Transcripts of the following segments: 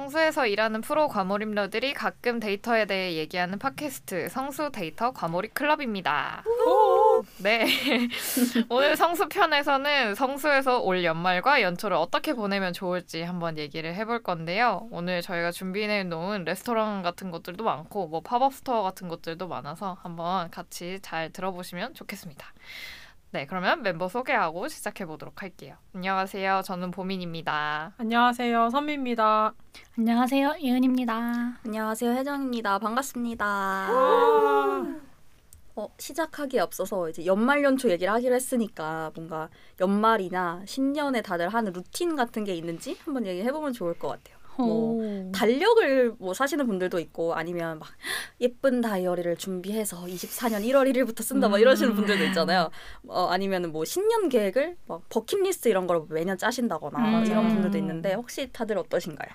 성수에서 일하는 프로 과몰입러들이 가끔 데이터에 대해 얘기하는 팟캐스트 성수 데이터 과몰입 클럽입니다. 네. 오늘 성수 편에서는 성수에서 올 연말과 연초를 어떻게 보내면 좋을지 한번 얘기를 해볼 건데요. 오늘 저희가 준비해 놓은 레스토랑 같은 것들도 많고 뭐 팝업 스토어 같은 것들도 많아서 한번 같이 잘 들어보시면 좋겠습니다. 네, 그러면 멤버 소개하고 시작해 보도록 할게요. 안녕하세요. 저는 보민입니다. 안녕하세요. 선미입니다. 안녕하세요. 예은입니다. 안녕하세요. 혜정입니다. 반갑습니다. 어, 시작하기에 앞서서 이제 연말 연초 얘기를 하기로 했으니까 뭔가 연말이나 신년에 다들 하는 루틴 같은 게 있는지 한번 얘기해 보면 좋을 것 같아요. 뭐 달력을 뭐 사시는 분들도 있고 아니면 막 예쁜 다이어리를 준비해서 24년 1월 1일부터 쓴다 막 이러시는 분들도 있잖아요. 어 아니면은 뭐 신년 계획을 막 버킷리스트 이런 걸 매년 짜신다거나 음. 이런 분들도 있는데 혹시 다들 어떠신가요?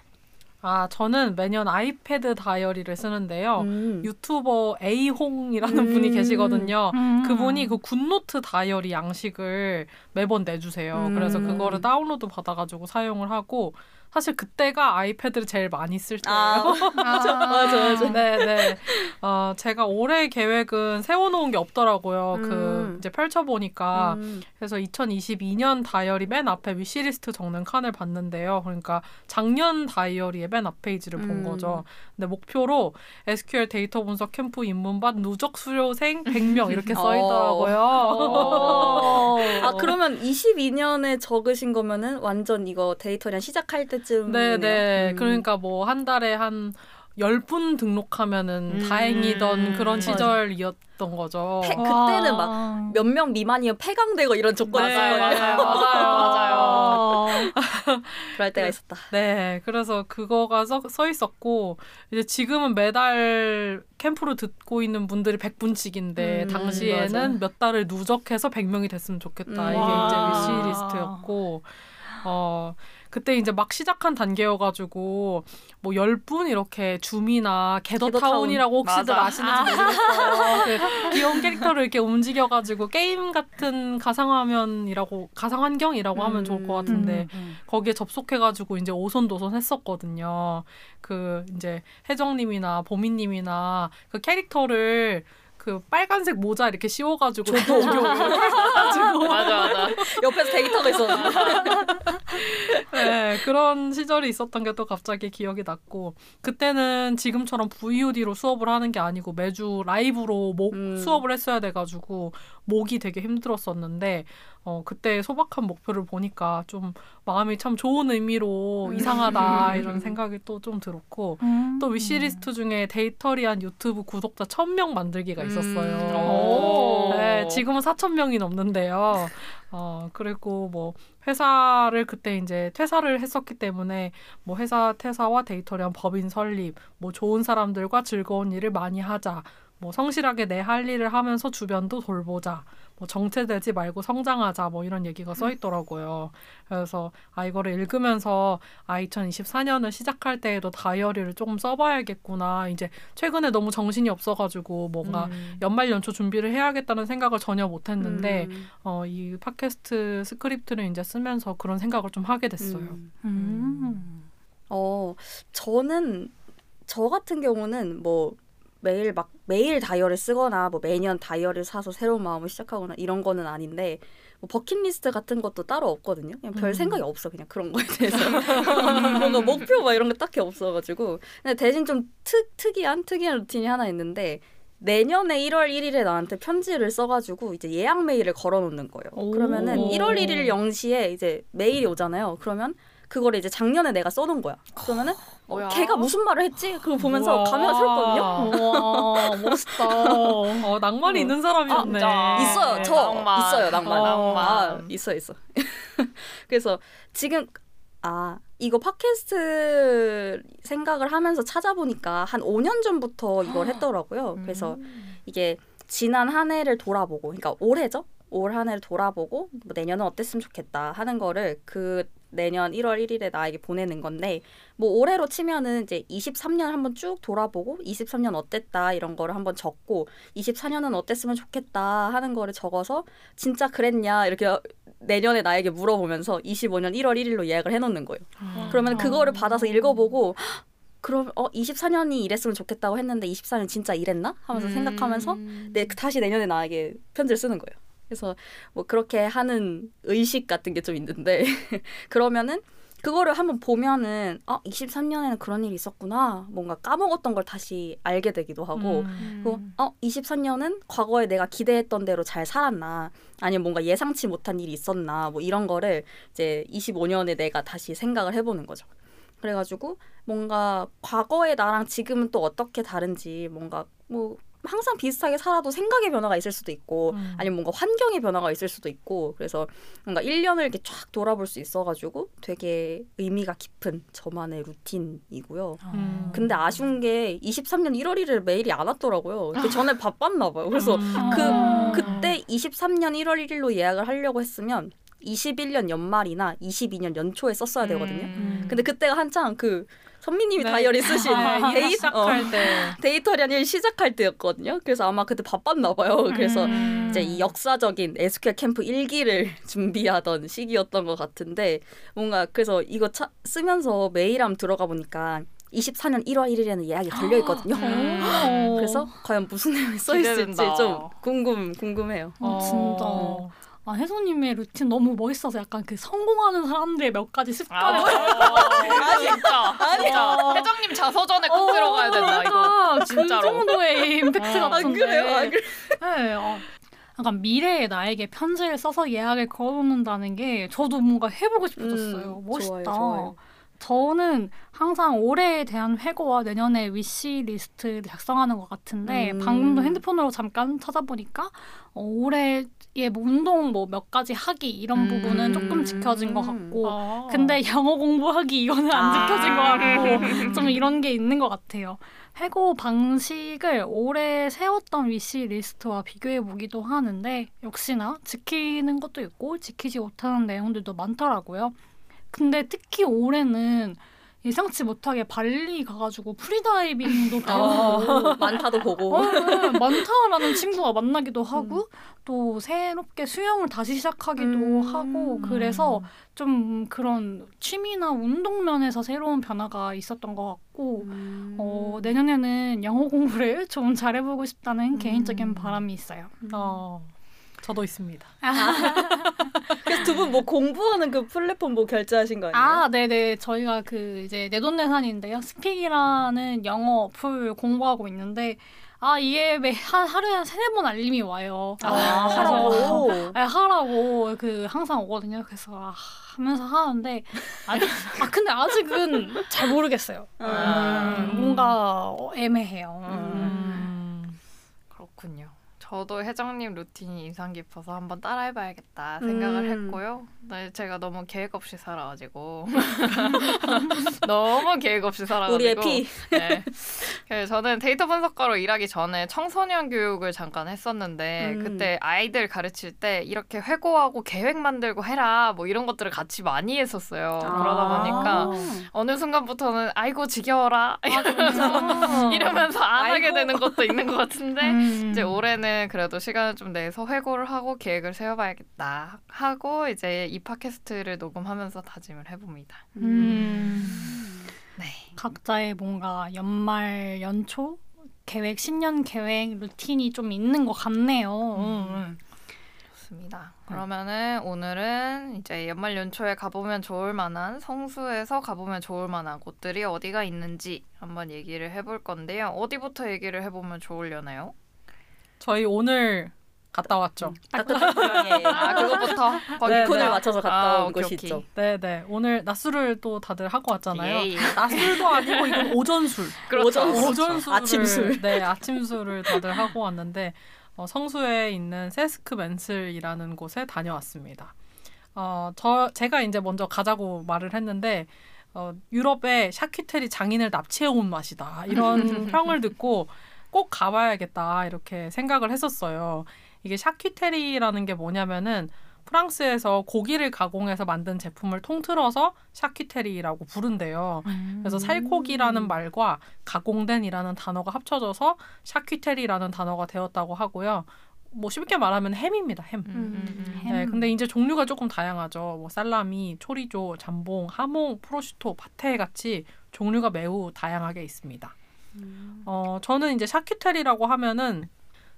아, 저는 매년 아이패드 다이어리를 쓰는데요. 음. 유튜버 A홍이라는 음. 분이 계시거든요. 음. 그분이 그 굿노트 다이어리 양식을 매번 내주세요. 그래서 음. 그거를 다운로드 받아가지고 사용을 하고 사실 그때가 아이패드를 제일 많이 쓸 때예요. 아, 맞아, 맞아, 맞아. 네, 네. 어, 제가 올해 계획은 세워놓은 게 없더라고요. 그 음. 그 이제 펼쳐보니까 음. 그래서 2022년 다이어리 맨 앞에 wishlist 적는 칸을 봤는데요. 그러니까 작년 다이어리의 맨 앞 페이지를 본 음. 거죠. 근데 목표로 SQL 데이터 분석 캠프 입문반 누적 수료생 100명 이렇게 써 있더라고요. 어. 아 그러면 22년에 적으신 거면은 완전 이거 데이터리안 시작할 때때 쯤 네네 네. 음. 그러니까 뭐 한 달에 한열분 등록하면은 음. 다행이던 그런 시절이었던 거죠. 패, 그때는 막 몇 명 미만이면 폐강되고 이런 조건이 네, 맞아요, 맞아요, 맞아요, 맞아요. 그럴 때가 있었다. 네, 그래서 그거가 써, 써 있었고 이제 지금은 매달 캠프로 듣고 있는 분들이 100분씩인데 음, 당시에는 맞아. 몇 달을 누적해서 100명이 됐으면 좋겠다. 음. 이게 이제 위시 리스트였고 어. 그때 이제 막 시작한 단계여가지고 뭐열분 이렇게 줌이나 게더타운이라고 혹시들 맞아. 아시는지 모르겠어요. 그 귀여운 캐릭터를 이렇게 움직여가지고 게임 같은 가상화면이라고 가상환경이라고 하면 좋을 것 같은데 음, 음, 음. 거기에 접속해가지고 이제 오손도손 했었거든요. 그 이제 혜정님이나 보미님이나 그 캐릭터를 그 빨간색 모자 이렇게 씌워가지고 저도 가지고. 맞아 맞아. 옆에서 데이터가 있었는데. 네 그런 시절이 있었던 게 또 갑자기 기억이 났고 그때는 지금처럼 VOD로 수업을 하는 게 아니고 매주 라이브로 목 음. 수업을 했어야 돼가지고 목이 되게 힘들었었는데 어, 그때 소박한 목표를 보니까 좀 마음이 참 좋은 의미로 음. 이상하다 이런 생각이 또 좀 들었고 음. 또 위시리스트 중에 데이터리한 유튜브 구독자 1000명 만들기가 음. 있었어요. 음. 네, 지금은 4000명이 넘는데요. 어, 그리고 뭐 회사를 그때 이제 퇴사를 했었기 때문에 뭐 회사 퇴사와 데이터리한 법인 설립, 뭐 좋은 사람들과 즐거운 일을 많이 하자. 뭐 성실하게 내 할 일을 하면서 주변도 돌보자. 뭐 정체되지 말고 성장하자 뭐 이런 얘기가 써 있더라고요. 그래서 아 이거를 읽으면서 아 2024년을 시작할 때에도 다이어리를 조금 써봐야겠구나. 이제 최근에 너무 정신이 없어가지고 뭔가 음. 연말 연초 준비를 해야겠다는 생각을 전혀 못했는데 음. 어이 팟캐스트 script를 이제 쓰면서 그런 생각을 좀 하게 됐어요. 음. 음. 어 저는 저 같은 경우는 뭐 매일 막 매일 다이어를 쓰거나 뭐 매년 다이어를 사서 새로운 마음을 시작하거나 이런 거는 아닌데 뭐 버킷리스트 같은 것도 따로 없거든요. 그냥 별 음. 생각이 없어 그냥 그런 거에 대해서 뭔가 목표 막 이런 게 딱히 없어가지고 근데 대신 좀 특, 특이한 특이한 루틴이 하나 있는데 내년에 1월 1일에 나한테 편지를 써가지고 이제 예약 메일을 걸어놓는 거예요. 그러면은 1월 1일 0시에 이제 메일이 오잖아요. 그러면 그거를 이제 작년에 내가 써놓은 거야. 그러면은 어, 걔가 무슨 말을 했지? 그거 보면서 감회가 새롭거든요. 와 멋있다. 어, 낭만이 어. 있는 사람이었네. 아, 있어요. 저 낭만. 있어요 낭만. 어. 낭만. 아, 있어 있어. 그래서 지금 아 이거 팟캐스트 생각을 하면서 찾아보니까 한 5년 전부터 이걸 했더라고요. 그래서 음. 이게 지난 한 해를 돌아보고, 그러니까 올해죠? 올 한 해를 돌아보고 뭐 내년은 어땠으면 좋겠다 하는 거를 그 내년 1월 1일에 나에게 보내는 건데 뭐 올해로 치면은 이제 23년 한번 쭉 돌아보고 23년 어땠다 이런 거를 한번 적고 24년은 어땠으면 좋겠다 하는 거를 적어서 진짜 그랬냐 이렇게 내년에 나에게 물어보면서 25년 1월 1일로 예약을 해놓는 거예요. 음. 그러면 그거를 받아서 읽어보고 헉, 그럼 어 24년이 이랬으면 좋겠다고 했는데 24년 진짜 이랬나 하면서 생각하면서 음. 네, 다시 내년에 나에게 편지를 쓰는 거예요. 그래서 뭐 그렇게 하는 의식 같은 게 좀 있는데 그러면은 그거를 한번 보면은 아 23년에는 그런 일이 있었구나 뭔가 까먹었던 걸 다시 알게 되기도 하고 음. 그리고 어 23년은 과거에 내가 기대했던 대로 잘 살았나 아니면 뭔가 예상치 못한 일이 있었나 뭐 이런 거를 이제 25년에 내가 다시 생각을 해보는 거죠. 그래가지고 뭔가 과거의 나랑 지금은 또 어떻게 다른지 뭔가 뭐 항상 비슷하게 살아도 생각의 변화가 있을 수도 있고 음. 아니면 뭔가 환경의 변화가 있을 수도 있고 그래서 뭔가 1년을 이렇게 쫙 돌아볼 수 있어가지고 되게 의미가 깊은 저만의 루틴이고요. 음. 근데 아쉬운 게 23년 1월 1일 메일이 안 왔더라고요. 그 전에 바빴나 봐요. 그래서 음. 그 그때 23년 1월 1일로 예약을 하려고 했으면 21년 연말이나 22년 연초에 썼어야 되거든요. 음. 근데 그때가 한창 그 선미님이 네. 다이어리 쓰신 아, 데이, 시작할 어, 일 시작할 때였거든요. 그래서 아마 그때 바빴나 봐요. 그래서 음. 이제 이 역사적인 SQL 캠프 일기를 준비하던 시기였던 것 같은데 뭔가 그래서 이거 차, 쓰면서 메일함 들어가 보니까 24년 1월 1일에는 예약이 걸려 있거든요. 음. 그래서 과연 무슨 내용이 써 있을지. 좀 궁금 궁금해요. 어, 진짜. 아, 혜소님의 루틴 너무 멋있어서 약간 그 성공하는 사람들의 몇 가지 아, 습관을 아, 진짜. 진짜. 회장님 자서전에 꼭 들어가야 된다, 이거. 그러니까 그 진짜로. 정도의 임팩트 아, 같은데. 그래요? 아, 그래? 네, 어. 약간 미래의 나에게 편지를 써서 예약을 걸어놓는다는 게 저도 뭔가 해보고 싶어졌어요. 음, 멋있다. 좋아요, 좋아요. 저는 항상 올해에 대한 회고와 내년에 wish list를 작성하는 것 같은데 음. 방금도 핸드폰으로 잠깐 찾아보니까 어, 올해의 뭐 운동 뭐 몇 가지 하기 이런 음. 부분은 조금 지켜진 것 같고 어. 근데 영어 공부하기 이거는 안 아. 지켜진 것 같고 좀 이런 게 있는 것 같아요. 회고 방식을 올해 세웠던 wish list와 비교해 보기도 하는데 역시나 지키는 것도 있고 지키지 못하는 내용들도 많더라고요. 근데 특히 올해는 예상치 못하게 발리 가가지고 freediving도 배우고 어, manta도 보고. 어, 네, manta라는 친구가 만나기도 하고 또 새롭게 수영을 다시 시작하기도 음. 하고 그래서 좀 그런 취미나 운동 면에서 새로운 변화가 있었던 것 같고 음. 어, 내년에는 영어 공부를 좀 잘해보고 싶다는 개인적인 바람이 있어요. 어, 저도 있습니다. 그래서 두 분 뭐 공부하는 그 플랫폼 뭐 결제하신 거 아니에요? 아, 네네. 저희가 그 이제 내돈내산인데요. 스픽이라는 영어 어플 공부하고 있는데 아 이게 매한 하루에 한 세네 번 알림이 와요. 아, 하라고. 아, 하라고 그 항상 오거든요. 그래서 아, 하면서 하는데 아, 아 근데 아직은 잘 모르겠어요. 음, 뭔가 어, 애매해요. 음. 음. 그렇군요. 저도 회장님 루틴이 인상 깊어서 한번 따라해봐야겠다 생각을 음. 했고요. 네, 제가 너무 계획 없이 살아가지고 너무 계획 없이 살아가지고 우리의 피. 네. 그래서 저는 데이터 분석가로 일하기 전에 청소년 교육을 잠깐 했었는데 음. 그때 아이들 가르칠 때 이렇게 회고하고 계획 만들고 해라 뭐 이런 것들을 같이 많이 했었어요. 그러다 보니까 어느 순간부터는 아이고 지겨워라 이러면서, 이러면서 안 하게 아이고. 되는 것도 있는 것 같은데 음. 이제 올해는 그래도 시간을 좀 내서 회고를 하고 계획을 세워봐야겠다 하고 이제 이 팟캐스트를 녹음하면서 다짐을 해봅니다. 음. 네. 각자의 뭔가 연말 연초 계획 신년 계획 루틴이 좀 있는 것 같네요. 음. 좋습니다. 그러면은 오늘은 이제 연말 연초에 가보면 좋을 만한 성수에서 가보면 좋을 만한 곳들이 어디가 있는지 한번 얘기를 해볼 건데요. 어디부터 얘기를 해보면 좋으려나요? 저희 오늘 갔다 왔죠. 따뜻한 고향에 아 그거부터 거기 네, 폰을 네. 맞춰서 갔다 아, 온 오케이, 곳이 오케이. 있죠. 네 네. 오늘 낮술을 또 다들 하고 왔잖아요. 예, 예. 낮술도 아니고 이건 오전술. 그렇죠. 오전술. 오전술을 아침술. 네 아침술을 다들 하고 왔는데 어, 성수에 있는 세스크 맨슬이라는 곳에 다녀왔습니다. 어, 저 제가 이제 먼저 가자고 말을 했는데 어, 유럽의 샤키테리 장인을 납치해 온 맛이다 이런 평을 듣고 꼭 가봐야겠다 이렇게 생각을 했었어요. 이게 샤키테리라는 게 뭐냐면은 프랑스에서 고기를 가공해서 만든 제품을 통틀어서 샤키테리라고 부른대요. 그래서 살코기라는 말과 가공된이라는 단어가 합쳐져서 샤키테리라는 단어가 되었다고 하고요. 뭐 쉽게 말하면 햄입니다. 햄. 음, 음, 음. 햄. 네, 근데 이제 종류가 조금 다양하죠. 뭐 살라미, 초리조, 잠봉, 하몽, 프로슈토, 파테 같이 종류가 매우 다양하게 있습니다. 어, 저는 이제 charcuterie라고 하면은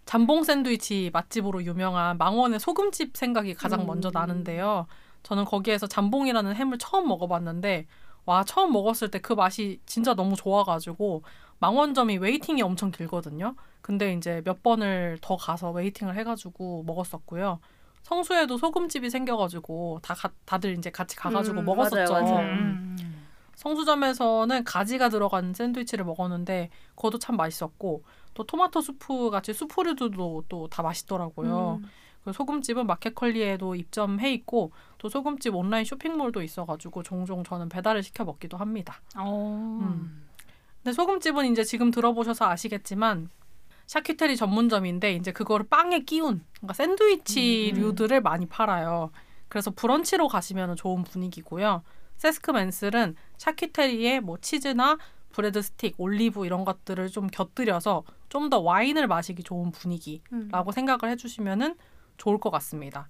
jambon 샌드위치 맛집으로 유명한 망원의 소금집 생각이 가장 음. 먼저 나는데요. 저는 거기에서 jambon이라는 햄을 처음 먹어봤는데 와 처음 먹었을 때 그 맛이 진짜 너무 좋아가지고 망원점이 waiting이 엄청 길거든요. 근데 이제 몇 번을 더 가서 waiting을 해가지고 먹었었고요. 성수에도 소금집이 생겨가지고 다 가- 다들 이제 같이 가가지고 음, 먹었었죠. 맞아요, 맞아요. 음. 성수점에서는 가지가 들어간 샌드위치를 먹었는데 그것도 참 맛있었고 또 토마토 수프 같이 수프류도 또 다 맛있더라고요. 음. 그 소금집은 마켓컬리에도 입점해 있고 또 소금집 온라인 쇼핑몰도 있어가지고 종종 저는 배달을 시켜 먹기도 합니다. 어. 음. 근데 소금집은 이제 지금 들어보셔서 아시겠지만 샤키테리 전문점인데 이제 그거를 빵에 끼운 그러니까 샌드위치류들을 많이 팔아요. 그래서 브런치로 가시면 좋은 분위기고요. 세스크 맨슬은 charcuterie에 뭐 치즈나 bread stick, 올리브 이런 것들을 좀 곁들여서 좀 더 와인을 마시기 좋은 분위기라고 음. 생각을 해주시면은 좋을 것 같습니다.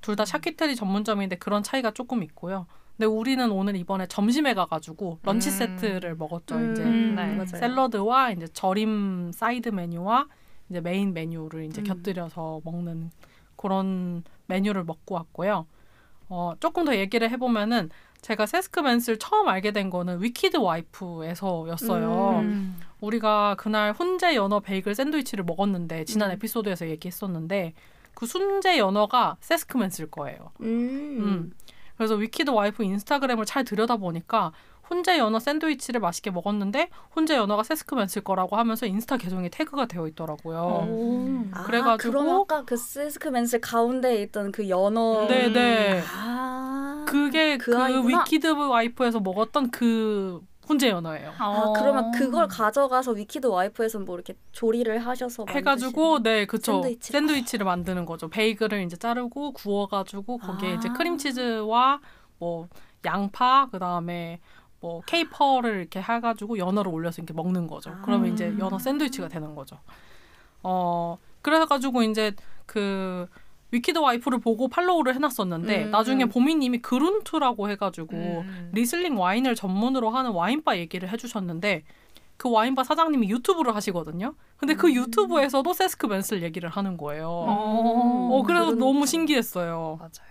둘 다 charcuterie 전문점인데 그런 차이가 조금 있고요. 근데 우리는 오늘 이번에 점심에 가가지고 런치 음. 세트를 먹었죠. 음, 이제 네. 맞아요. 샐러드와 이제 절임 사이드 메뉴와 이제 메인 메뉴를 이제 음. 곁들여서 먹는 그런 메뉴를 먹고 왔고요. 어, 조금 더 얘기를 해보면은 제가 세스크맨스를 처음 알게 된 거는 위키드 와이프에서였어요. 음. 우리가 그날 훈제 연어 베이글 샌드위치를 먹었는데 지난 음. 에피소드에서 얘기했었는데 그 훈제 연어가 세스크맨스일 거예요. 음. 음. 그래서 위키드 와이프 인스타그램을 잘 들여다보니까 훈제 연어 샌드위치를 맛있게 먹었는데 훈제 연어가 세스크맨스일 거라고 하면서 인스타 계정에 태그가 되어 있더라고요. 오. 아, 그래가지고- 그럼 아까 그 세스크맨슬 가운데에 있던 그 연어 네네. 아 그게 그, 그. 위키드 와이프에서 먹었던 그 훈제 연어예요. 아, 그러면 그걸 가져가서 위키드 와이프에서 뭐 이렇게 조리를 하셔서 해가지고 네 그쵸 샌드위치. 샌드위치를 만드는 거죠. 베이글을 이제 자르고 구워가지고 거기에 아. 이제 크림치즈와 뭐 양파 그 다음에 뭐 케이퍼를 이렇게 해가지고 연어를 올려서 이렇게 먹는 거죠. 그러면 아. 이제 연어 샌드위치가 되는 거죠. 어 그래가지고 이제 그 위키드 와이프를 보고 팔로우를 해놨었는데 음. 나중에 보미님이 그룬트라고 해가지고 음. 리슬링 와인을 전문으로 하는 와인바 얘기를 해주셨는데 그 와인바 사장님이 유튜브를 하시거든요. 근데 그 음. 유튜브에서도 세스크 맨슬 얘기를 하는 거예요. 어. 어, 그래서 그런- 너무 신기했어요. 맞아요.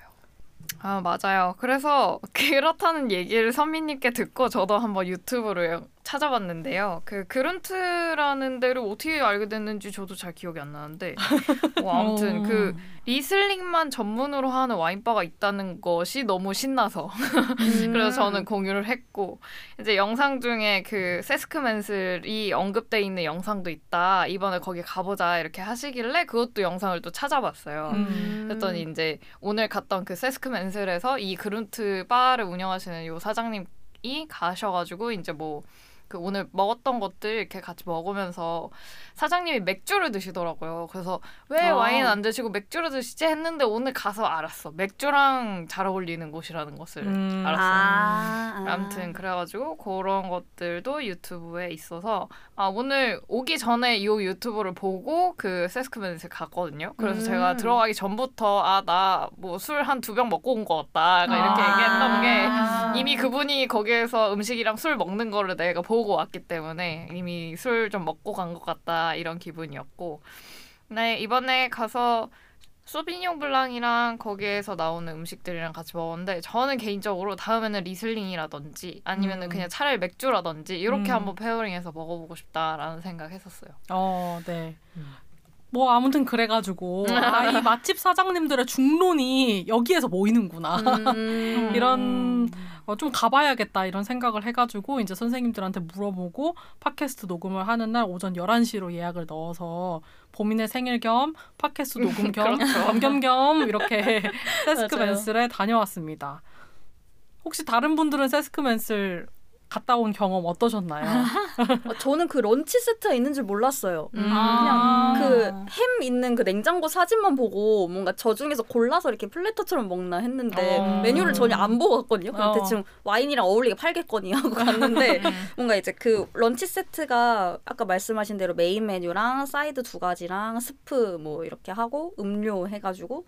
아 맞아요. 그래서 그렇다는 얘기를 선미님께 듣고 저도 한번 유튜브로 찾아봤는데요. 그 그룬트라는 데를 어떻게 알게 됐는지 저도 잘 기억이 안 나는데 뭐 아무튼 어. 그 리슬링만 전문으로 하는 와인바가 있다는 것이 너무 신나서 음. 그래서 저는 공유를 했고 이제 영상 중에 그 세스크맨슬이 언급돼 있는 영상도 있다. 이번에 거기 가보자 이렇게 하시길래 그것도 영상을 또 찾아봤어요. 음. 그랬더니 이제 오늘 갔던 그 세스크맨슬에서 이 그룬트 바를 운영하시는 요 사장님 이 가셔가지고 이제 뭐 그 오늘 먹었던 것들 이렇게 같이 먹으면서 사장님이 맥주를 드시더라고요. 그래서 왜 아. 와인 안 드시고 맥주를 드시지 했는데 오늘 가서 알았어. 맥주랑 잘 어울리는 곳이라는 것을 음. 알았어요. 아, 아. 아무튼 그래가지고 그런 것들도 유튜브에 있어서 아 오늘 오기 전에 이 유튜브를 보고 그 세스크맨을 갔거든요. 그래서 음. 제가 들어가기 전부터 아 나 뭐 술 한 두 병 먹고 온 것 같다 이렇게 아. 아. 이미 그분이 거기에서 음식이랑 술 먹는 거를 내가 보고 왔기 때문에 이미 술 좀 먹고 간 것 같다 이런 기분이었고 네 이번에 가서 소비뇽 블랑이랑 거기에서 나오는 음식들이랑 같이 먹었는데 저는 개인적으로 다음에는 리슬링이라든지 아니면은 음. 그냥 차라리 맥주라든지 이렇게 음. 한번 pairing해서 먹어보고 싶다라는 생각했었어요. 어, 네. 뭐 아무튼 그래가지고 아, 이 맛집 사장님들의 중론이 여기에서 모이는구나. 음. 이런 어, 좀 가봐야겠다 이런 생각을 해가지고 이제 선생님들한테 물어보고 팟캐스트 녹음을 하는 날 오전 11시로 예약을 넣어서 보미님 생일 겸 팟캐스트 녹음 겸 그렇죠. 겸겸 겸 이렇게 세스크 맞아요. 맨슬에 다녀왔습니다. 혹시 다른 분들은 세스크 맨슬 갔다 온 경험 어떠셨나요? 어, 저는 그 런치 세트가 있는 줄 몰랐어요. 음. 아. 그 햄 있는 그 냉장고 사진만 보고 뭔가 저 중에서 골라서 이렇게 platter처럼 먹나 했는데 어. 메뉴를 전혀 안 보고 갔거든요. 그냥 어. 대충 와인이랑 어울리게 팔겠거니 하고 갔는데 음. 뭔가 이제 그 런치 세트가 아까 말씀하신 대로 메인 메뉴랑 사이드 두 가지랑 스프 뭐 이렇게 하고 음료 해가지고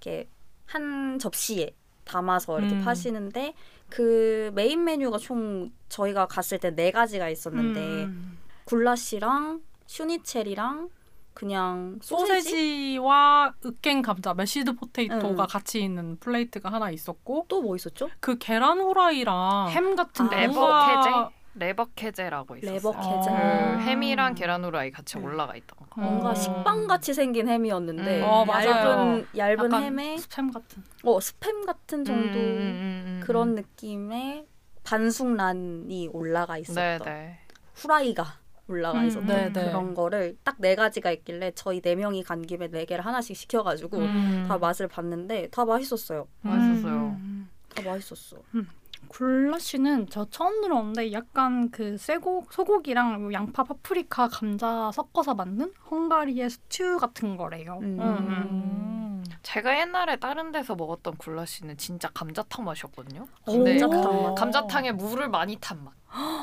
이렇게 한 접시에 담아서 이렇게 음. 파시는데 그 메인 메뉴가 총 저희가 갔을 때 네 가지가 있었는데 음. 굴라시랑 슈니첼이랑 그냥 소세지, 소세지와 으깬 감자, mashed potato가 응. 같이 있는 plate가 하나 있었고 또 뭐 있었죠? 그 계란 후라이랑 햄 같은 아, 뭔가- Käse? Leberkäse라고 있었어요. Leberkäse. 그 아. 햄이랑 계란 후라이 같이 올라가 있던 거. 뭔가 음. 식빵 같이 생긴 햄이었는데 음. 어, 맞아요. 얇은 얇은 약간 햄에 스팸 같은. 어 스팸 같은 정도 음, 음, 음, 그런 음. 느낌의 반숙란이 올라가 있었던 네네. 후라이가 올라가 음, 있었던 네, 네. 그런 거를 딱 네 가지가 있길래 저희 네 명이 간 김에 네 개를 하나씩 시켜가지고 음. 다 맛을 봤는데 다 맛있었어요. 맛있었어요. 음. 다 맛있었어. 굴라시는 저 처음 들었는데 약간 그 쇠고 소고기랑 뭐 양파, 파프리카, 감자 섞어서 만든 헝가리의 스튜 같은 거래요. 음. 음. 제가 옛날에 다른 데서 먹었던 굴라시는 진짜 감자탕 맛이었거든요. 오. 근데. 감자탕에 물을 많이 탄 맛.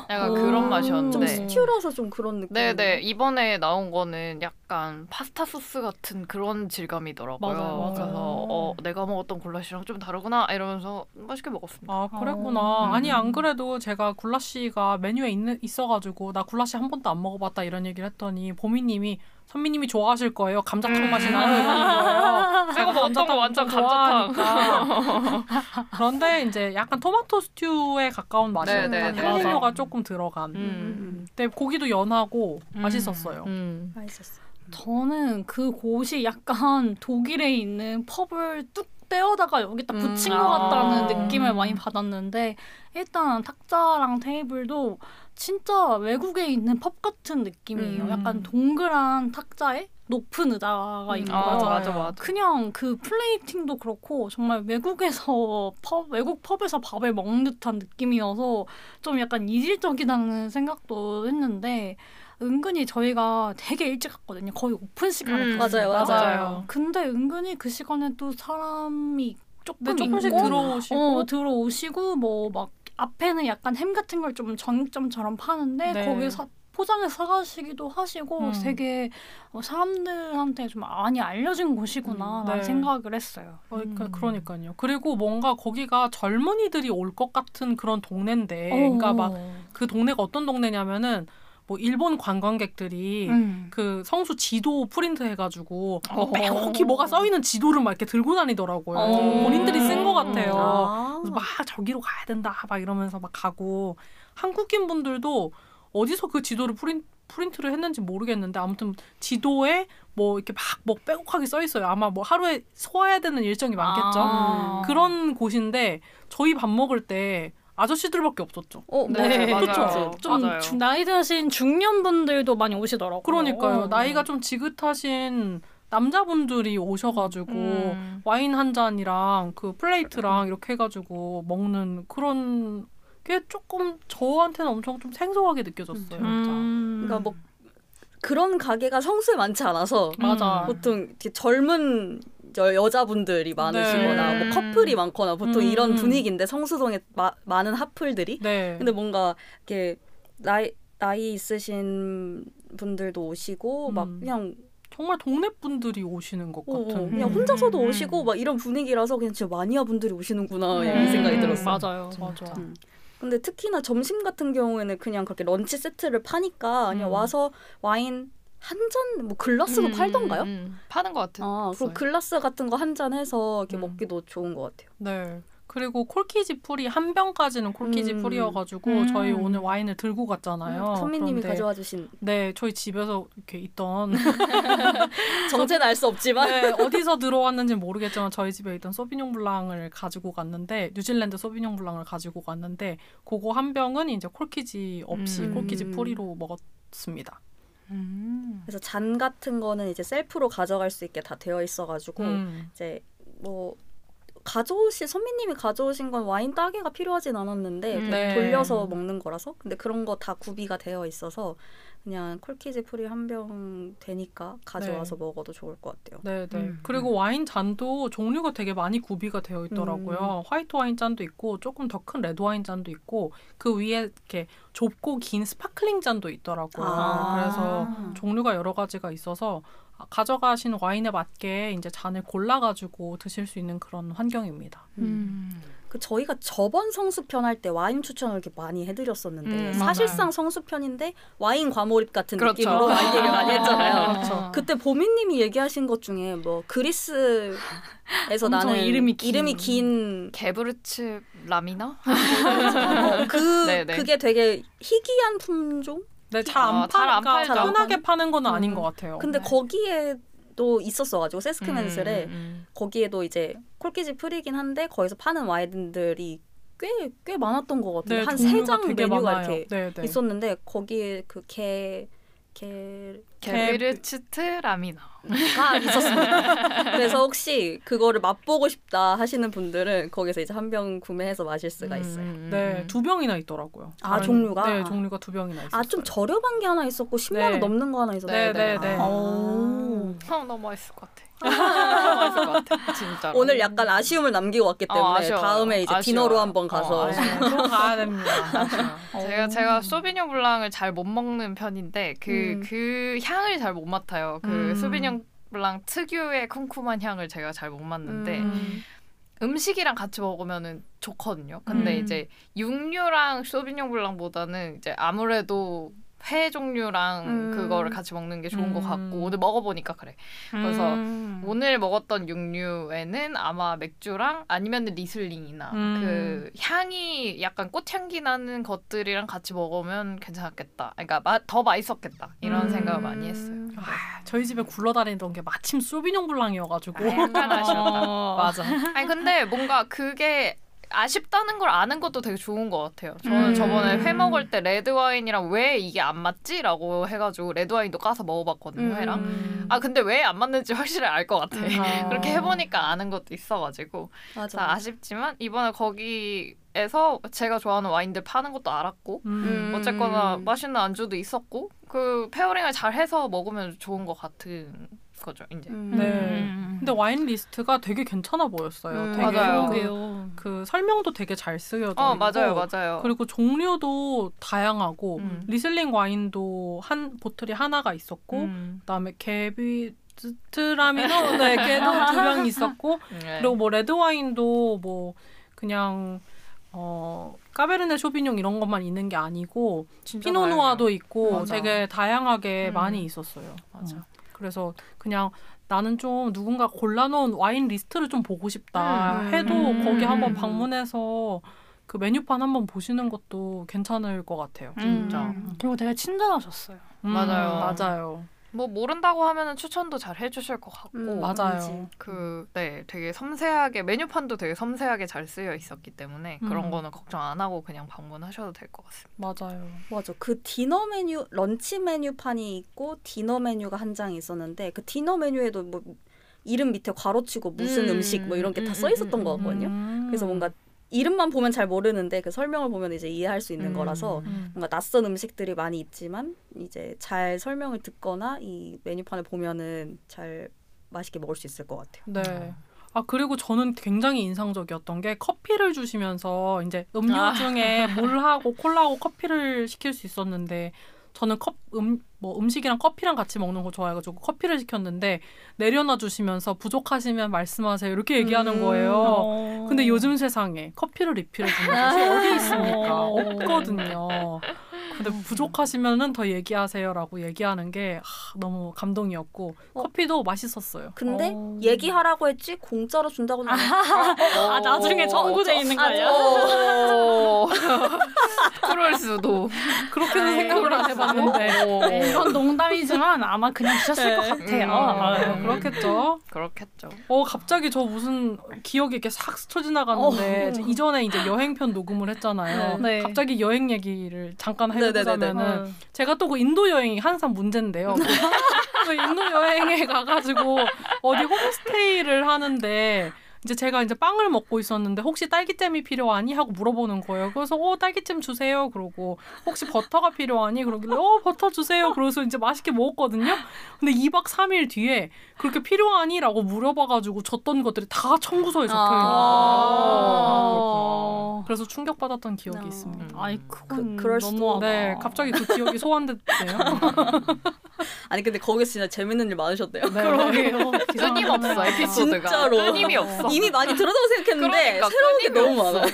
약간 오. 그런 좀 맛이었는데. 스튜라서 좀 그런 느낌. 네네 이번에 나온 거는 약간 파스타 소스 같은 그런 질감이더라고요. 맞아요, 맞아요. 그래서 어 내가 먹었던 굴라시랑 좀 다르구나 이러면서 맛있게 먹었습니다. 아 그랬구나. 어. 아니 안 그래도 제가 굴라시가 메뉴에 있는 있어가지고 나 굴라시 한 번도 안 먹어봤다 이런 얘기를 했더니 보미님이 선미님이 좋아하실 거예요. 감자탕 음. 맛이 나는 거예요. 제가 거 완전 감자탕. 그런데 이제 약간 토마토 스튜에 가까운 네, 맛이었던 네, 네. 향신료가 조금 들어간. 음. 근데 고기도 연하고 맛있었어요. 음. 맛있었어. 저는 그 곳이 약간 독일에 있는 펍을 뚝 떼어다가 여기다 음. 붙인 아. 것 같다는 느낌을 많이 받았는데 일단 탁자랑 테이블도 진짜 외국에 있는 펍 같은 느낌이에요. 음. 약간 동그란 탁자에 높은 의자가 음. 있고 아 맞아. 맞아 맞아. 그냥 그 플레이팅도 그렇고 정말 외국에서 펍 외국 펍에서 밥을 먹는 듯한 느낌이어서 좀 약간 이질적이다는 생각도 했는데 은근히 저희가 되게 일찍 갔거든요. 거의 오픈 시간에 음, 갔어요. 맞아요, 맞아요. 근데 은근히 그 시간에 또 사람이 조금 네, 조금씩 있고 들어오시고 어, 들어오시고 뭐 막 앞에는 약간 햄 같은 걸좀 전육점처럼 파는데 네. 거기 서 포장해 사가시기도 하시고 음. 되게 어, 사람들한테 좀 많이 알려진 곳이구나 음, 라는 네. 생각을 했어요. 어, 그러니까 음. 그러니까요. 그리고 뭔가 거기가 젊은이들이 올 것 같은 그런 동네인데, 그러니까 막 그 동네가 어떤 동네냐면은 뭐 일본 관광객들이 음. 그 성수 지도 프린트 해가지고 어. 빼곡히 뭐가 써 있는 지도를 막 이렇게 들고 다니더라고요. 어. 본인들이 쓴 것 같아요. 아. 그래서 막 저기로 가야 된다 막 이러면서 막 가고 한국인 분들도 어디서 그 지도를 프린, 프린트를 했는지 모르겠는데 아무튼 지도에 뭐 이렇게 막뭐 빼곡하게 써 있어요. 아마 뭐 하루에 소화해야 되는 일정이 많겠죠. 아. 그런 곳인데 저희 밥 먹을 때 아저씨들밖에 없었죠. 어, 네, 맞아요. 맞아요. 좀 맞아요. 주- 나이 드신 중년분들도 많이 오시더라고요. 그러니까요. 어. 나이가 좀 지긋하신 남자분들이 오셔가지고 음. 와인 한 잔이랑 그 플레이트랑 이렇게 해가지고 먹는 그런 게 조금 저한테는 엄청 좀 생소하게 느껴졌어요. 음. 그러니까 뭐 그런 가게가 성수에 많지 않아서 맞아. 음. 보통 이렇게 젊은 여, 여자분들이 많으시거나 네. 뭐 커플이 많거나 보통 음, 이런 음. 분위기인데 성수동에 마, 많은 하플들이 네. 근데 뭔가 이렇게 나이 나이 있으신 분들도 오시고 막 음. 그냥 정말 동네 분들이 오시는 것 어, 같은. 어, 그냥 음. 혼자서도 음. 오시고 막 이런 분위기라서 그냥 진짜 마니아 분들이 오시는구나 이런 음. 생각이 들었어. 맞아요. 맞아. 음. 근데 특히나 점심 같은 경우에는 그냥 그렇게 런치 세트를 파니까 그냥 음. 와서 와인 한 잔 뭐 글라스로 음, 팔던가요? 음, 음. 파는 것 같아요. 아, 그럼 글라스 같은 거 한 잔 해서 이렇게 음. 먹기도 좋은 것 같아요. 네. 그리고 corkage free 한 병까지는 콜키지 음. free여가지고 음. 저희 오늘 와인을 들고 갔잖아요. 선미님이 그런데 가져와 주신 네, 저희 집에서 이렇게 있던 정체는 알 수 없지만 네, 어디서 들어왔는지 는 모르겠지만 저희 집에 있던 Sauvignon Blanc을 가지고 갔는데 뉴질랜드 Sauvignon Blanc을 가지고 갔는데 그거 한 병은 이제 콜키지 없이 음. corkage free로 먹었습니다. 음. 그래서 잔 같은 거는 이제 셀프로 가져갈 수 있게 다 되어 있어가지고 음. 이제 뭐 가져오신 선미님이 가져오신 건 와인 따개가 필요하진 않았는데 음. 네. 돌려서 먹는 거라서 근데 그런 거 다 구비가 되어 있어서 그냥 corkage free 한 병 되니까 가져와서 먹어도 좋을 것 같아요. 네, 네. 음, 그리고 와인 잔도 종류가 되게 많이 구비가 되어 있더라고요. 음. 화이트 와인 잔도 있고 조금 더 큰 레드 와인 잔도 있고 그 위에 이렇게 좁고 긴 sparkling 잔도 있더라고요. 아. 그래서 종류가 여러 가지가 있어서 가져가신 와인에 맞게 이제 잔을 골라 가지고 드실 수 있는 그런 환경입니다. 음. 그 저희가 저번 성수편 할 때 와인 추천을 이렇게 많이 해드렸었는데 음, 사실상 성수편인데 와인 과몰입 같은 그렇죠. 느낌으로 와인 얘기를 많이 했잖아요. 그렇죠. 그때 보미님이 얘기하신 것 중에 뭐 그리스에서 나는 이름이 긴. 이름이 긴 Gewürz 라미너? 어, 그 네네. 그게 되게 희귀한 품종? 네, 잘안 어, 잘안 파니까 팔죠. 흔하게 파는 건 아닌 음. 것 같아요. 근데 거기에 도 있었어가지고 세스크맨슬에 음, 음. 거기에도 이제 콜키지 프리긴 한데 거기서 파는 와인들이 꽤 꽤 많았던 것 같아요. 한세 종류가 장 메뉴가 많아요. 이렇게 네, 네. 있었는데 거기에 그개 개 게브르츠트 라미너. 가 있었습니다. 그래서 혹시 그거를 맛보고 싶다 하시는 분들은 거기서 이제 한 병 구매해서 마실 수가 있어요. 음, 네, 음. 두 병이나 있더라고요. 아, 다른- 종류가? 네, 종류가 두 병이나 있어요. 아좀 저렴한 게 하나 있었고 10만 원 네. 넘는 거 하나 있었어요. 네, 네, 네. 아. 어, 너무 맛있을 것 같아. 같아. 진짜로. 오늘 약간 아쉬움을 남기고 왔기 어, 때문에 아쉬워요. 다음에 이제 아쉬워요. 디너로 한번 가서 어. 또 가야 됩니다. 제가 제가 소비뇽 블랑을 잘 못 먹는 편인데 그그 음. 향을 잘 못 맡아요. 그 음. 소비뇽 블랑 특유의 쿰쿰한 향을 제가 잘 못 맡는데 음. 음. 식이랑 같이 먹으면은 좋거든요. 근데 음. 이제 육류랑 소비뇽 블랑보다는 이제 아무래도 회 종류랑 음. 그거를 같이 먹는 게 좋은 것 음. 같고 오늘 먹어보니까 그래. 그래서 음. 오늘 먹었던 육류에는 아마 맥주랑 아니면 Riesling이나 음. 그 향이 약간 꽃향기 나는 것들이랑 같이 먹으면 괜찮았겠다. 그러니까 마, 더 맛있었겠다 이런 음. 생각을 많이 했어요. 아, 저희 집에 굴러다니던 게 마침 Sauvignon Blanc이어가지고. 아, 약간 아쉬웠다. 어. 맞아. 아니 근데 뭔가 그게 아쉽다는 걸 아는 것도 되게 좋은 것 같아요. 저는 음. 저번에 회 먹을 때 레드 와인이랑 왜 이게 안 맞지라고 해가지고 레드 와인도 까서 먹어봤거든요 회랑. 음. 아 근데 왜 안 맞는지 확실히 알 것 같아. 아. 그렇게 해보니까 아는 것도 있어가지고 맞아. 자, 아쉽지만 이번에 거기에서 제가 좋아하는 와인들 파는 것도 알았고 음. 어쨌거나 맛있는 안주도 있었고 그 pairing을 잘 해서 먹으면 좋은 것 같은 거죠 이제. 음. 네. 음. 근데 와인 리스트가 되게 괜찮아 보였어요. 음, 되게 맞아요. 그. 그 설명도 되게 잘 쓰여져 어 있고 맞아요 맞아요. 그리고 종류도 다양하고 음. Riesling 와인도 한 bottle이 하나가 있었고 음. 그다음에 Gewürztraminer 네, 걔도 두 병 있었고 네. 그리고 뭐 레드 와인도 뭐 그냥 어 Cabernet Sauvignon 이런 것만 있는 게 아니고 피노누아도. 있고 맞아. 되게 다양하게 음. 많이 있었어요. 맞아. 어. 그래서 그냥 나는 좀 누군가 골라놓은 와인 리스트를 좀 보고 싶다 음. 해도 음. 거기 한번 음. 방문해서 그 메뉴판 한번 보시는 것도 괜찮을 것 같아요. 진짜. 음. 그리고 되게 친절하셨어요. 음, 맞아요. 맞아요. 뭐 모른다고 하면은 추천도 잘 해주실 것 같고 음, 맞아요. 그렇지. 그, 네, 되게 섬세하게, 메뉴판도 되게 섬세하게 잘 쓰여 있었기 때문에 그런 음. 거는 걱정 안 하고 그냥 방문하셔도 될 것 같습니다. 맞아요. 맞아. 그 디너 메뉴, 런치 메뉴판이 있고 디너 메뉴가 한 장이 있었는데 그 디너 메뉴에도 뭐 이름 밑에 괄호치고 무슨 음, 음, 식뭐 이런 게다 음, 써 있었던 음, 것 음, 같거든요. 음. 그래서 뭔가 이름만 보면 잘 모르는데 그 설명을 보면 이제 이해할 수 있는 음. 거라서 음. 뭔가 낯선 음식들이 많이 있지만 이제 잘 설명을 듣거나 이 메뉴판을 보면은 잘 맛있게 먹을 수 있을 것 같아요. 네. 아 그리고 저는 굉장히 인상적이었던 게 커피를 주시면서 이제 음료 아. 중에 물하고 콜라하고 커피를 시킬 수 있었는데 저는 컵, 음, 뭐 음식이랑 커피랑 같이 먹는 거 좋아해가지고 커피를 시켰는데 내려놔 주시면서 부족하시면 말씀하세요 이렇게 얘기하는 음. 거예요. 어. 근데 요즘 세상에 커피를 리필해 주는 곳이 어디 있습니까? 어. 없거든요. 근데 부족하시면은 더 얘기하세요라고 얘기하는 게 하, 너무 감동이었고 어. 커피도 맛있었어요. 근데 어. 얘기하라고 했지 공짜로 준다고는 안 아 나중에 청구돼 있는 거예요. 오. 그럴 수도. 그렇게는. 생각을 안 해봤는데. 네, 이건 농담이지만 아마 그냥 주셨을 것 같아요. 음. 아, 음. 그렇겠죠. 그렇겠죠. 어 갑자기 저 무슨 기억이 이렇게 싹 스쳐 지나갔는데 어. 이전에 이제 여행편 녹음을 했잖아요. 네. 갑자기 여행 얘기를 잠깐 네네네네. 해보자면은 어. 제가 또 그 인도 여행이 항상 문제인데요. 그 인도 여행에 가가지고 어디 홈스테이를 하는데 이제 제가 이제 빵을 먹고 있었는데 혹시 딸기잼이 필요하니 하고 물어보는 거예요. 그래서 어 딸기잼 주세요. 그러고 혹시 버터가 필요하니 그러길래 어 버터 주세요. 그래서 이제 맛있게 먹었거든요. 근데 2박 3일 뒤에 그렇게 필요하니라고 물어봐가지고 줬던 것들이 다 청구서에 적혀 있는 거예요. 아. 그래서 충격 받았던 기억이 어. 있습니다. 음. 아이 그건 그- 그럴 수도. 네, 갑자기 그 기억이 소환됐대요. 아니 근데 거기서 진짜 재밌는 일 많으셨대요. 그러게요. 끊임없어 에피소드가 진짜로. 끊임이 없어 이미 많이 들었다고 생각했는데 그러니까 새로운 게 너무 많아.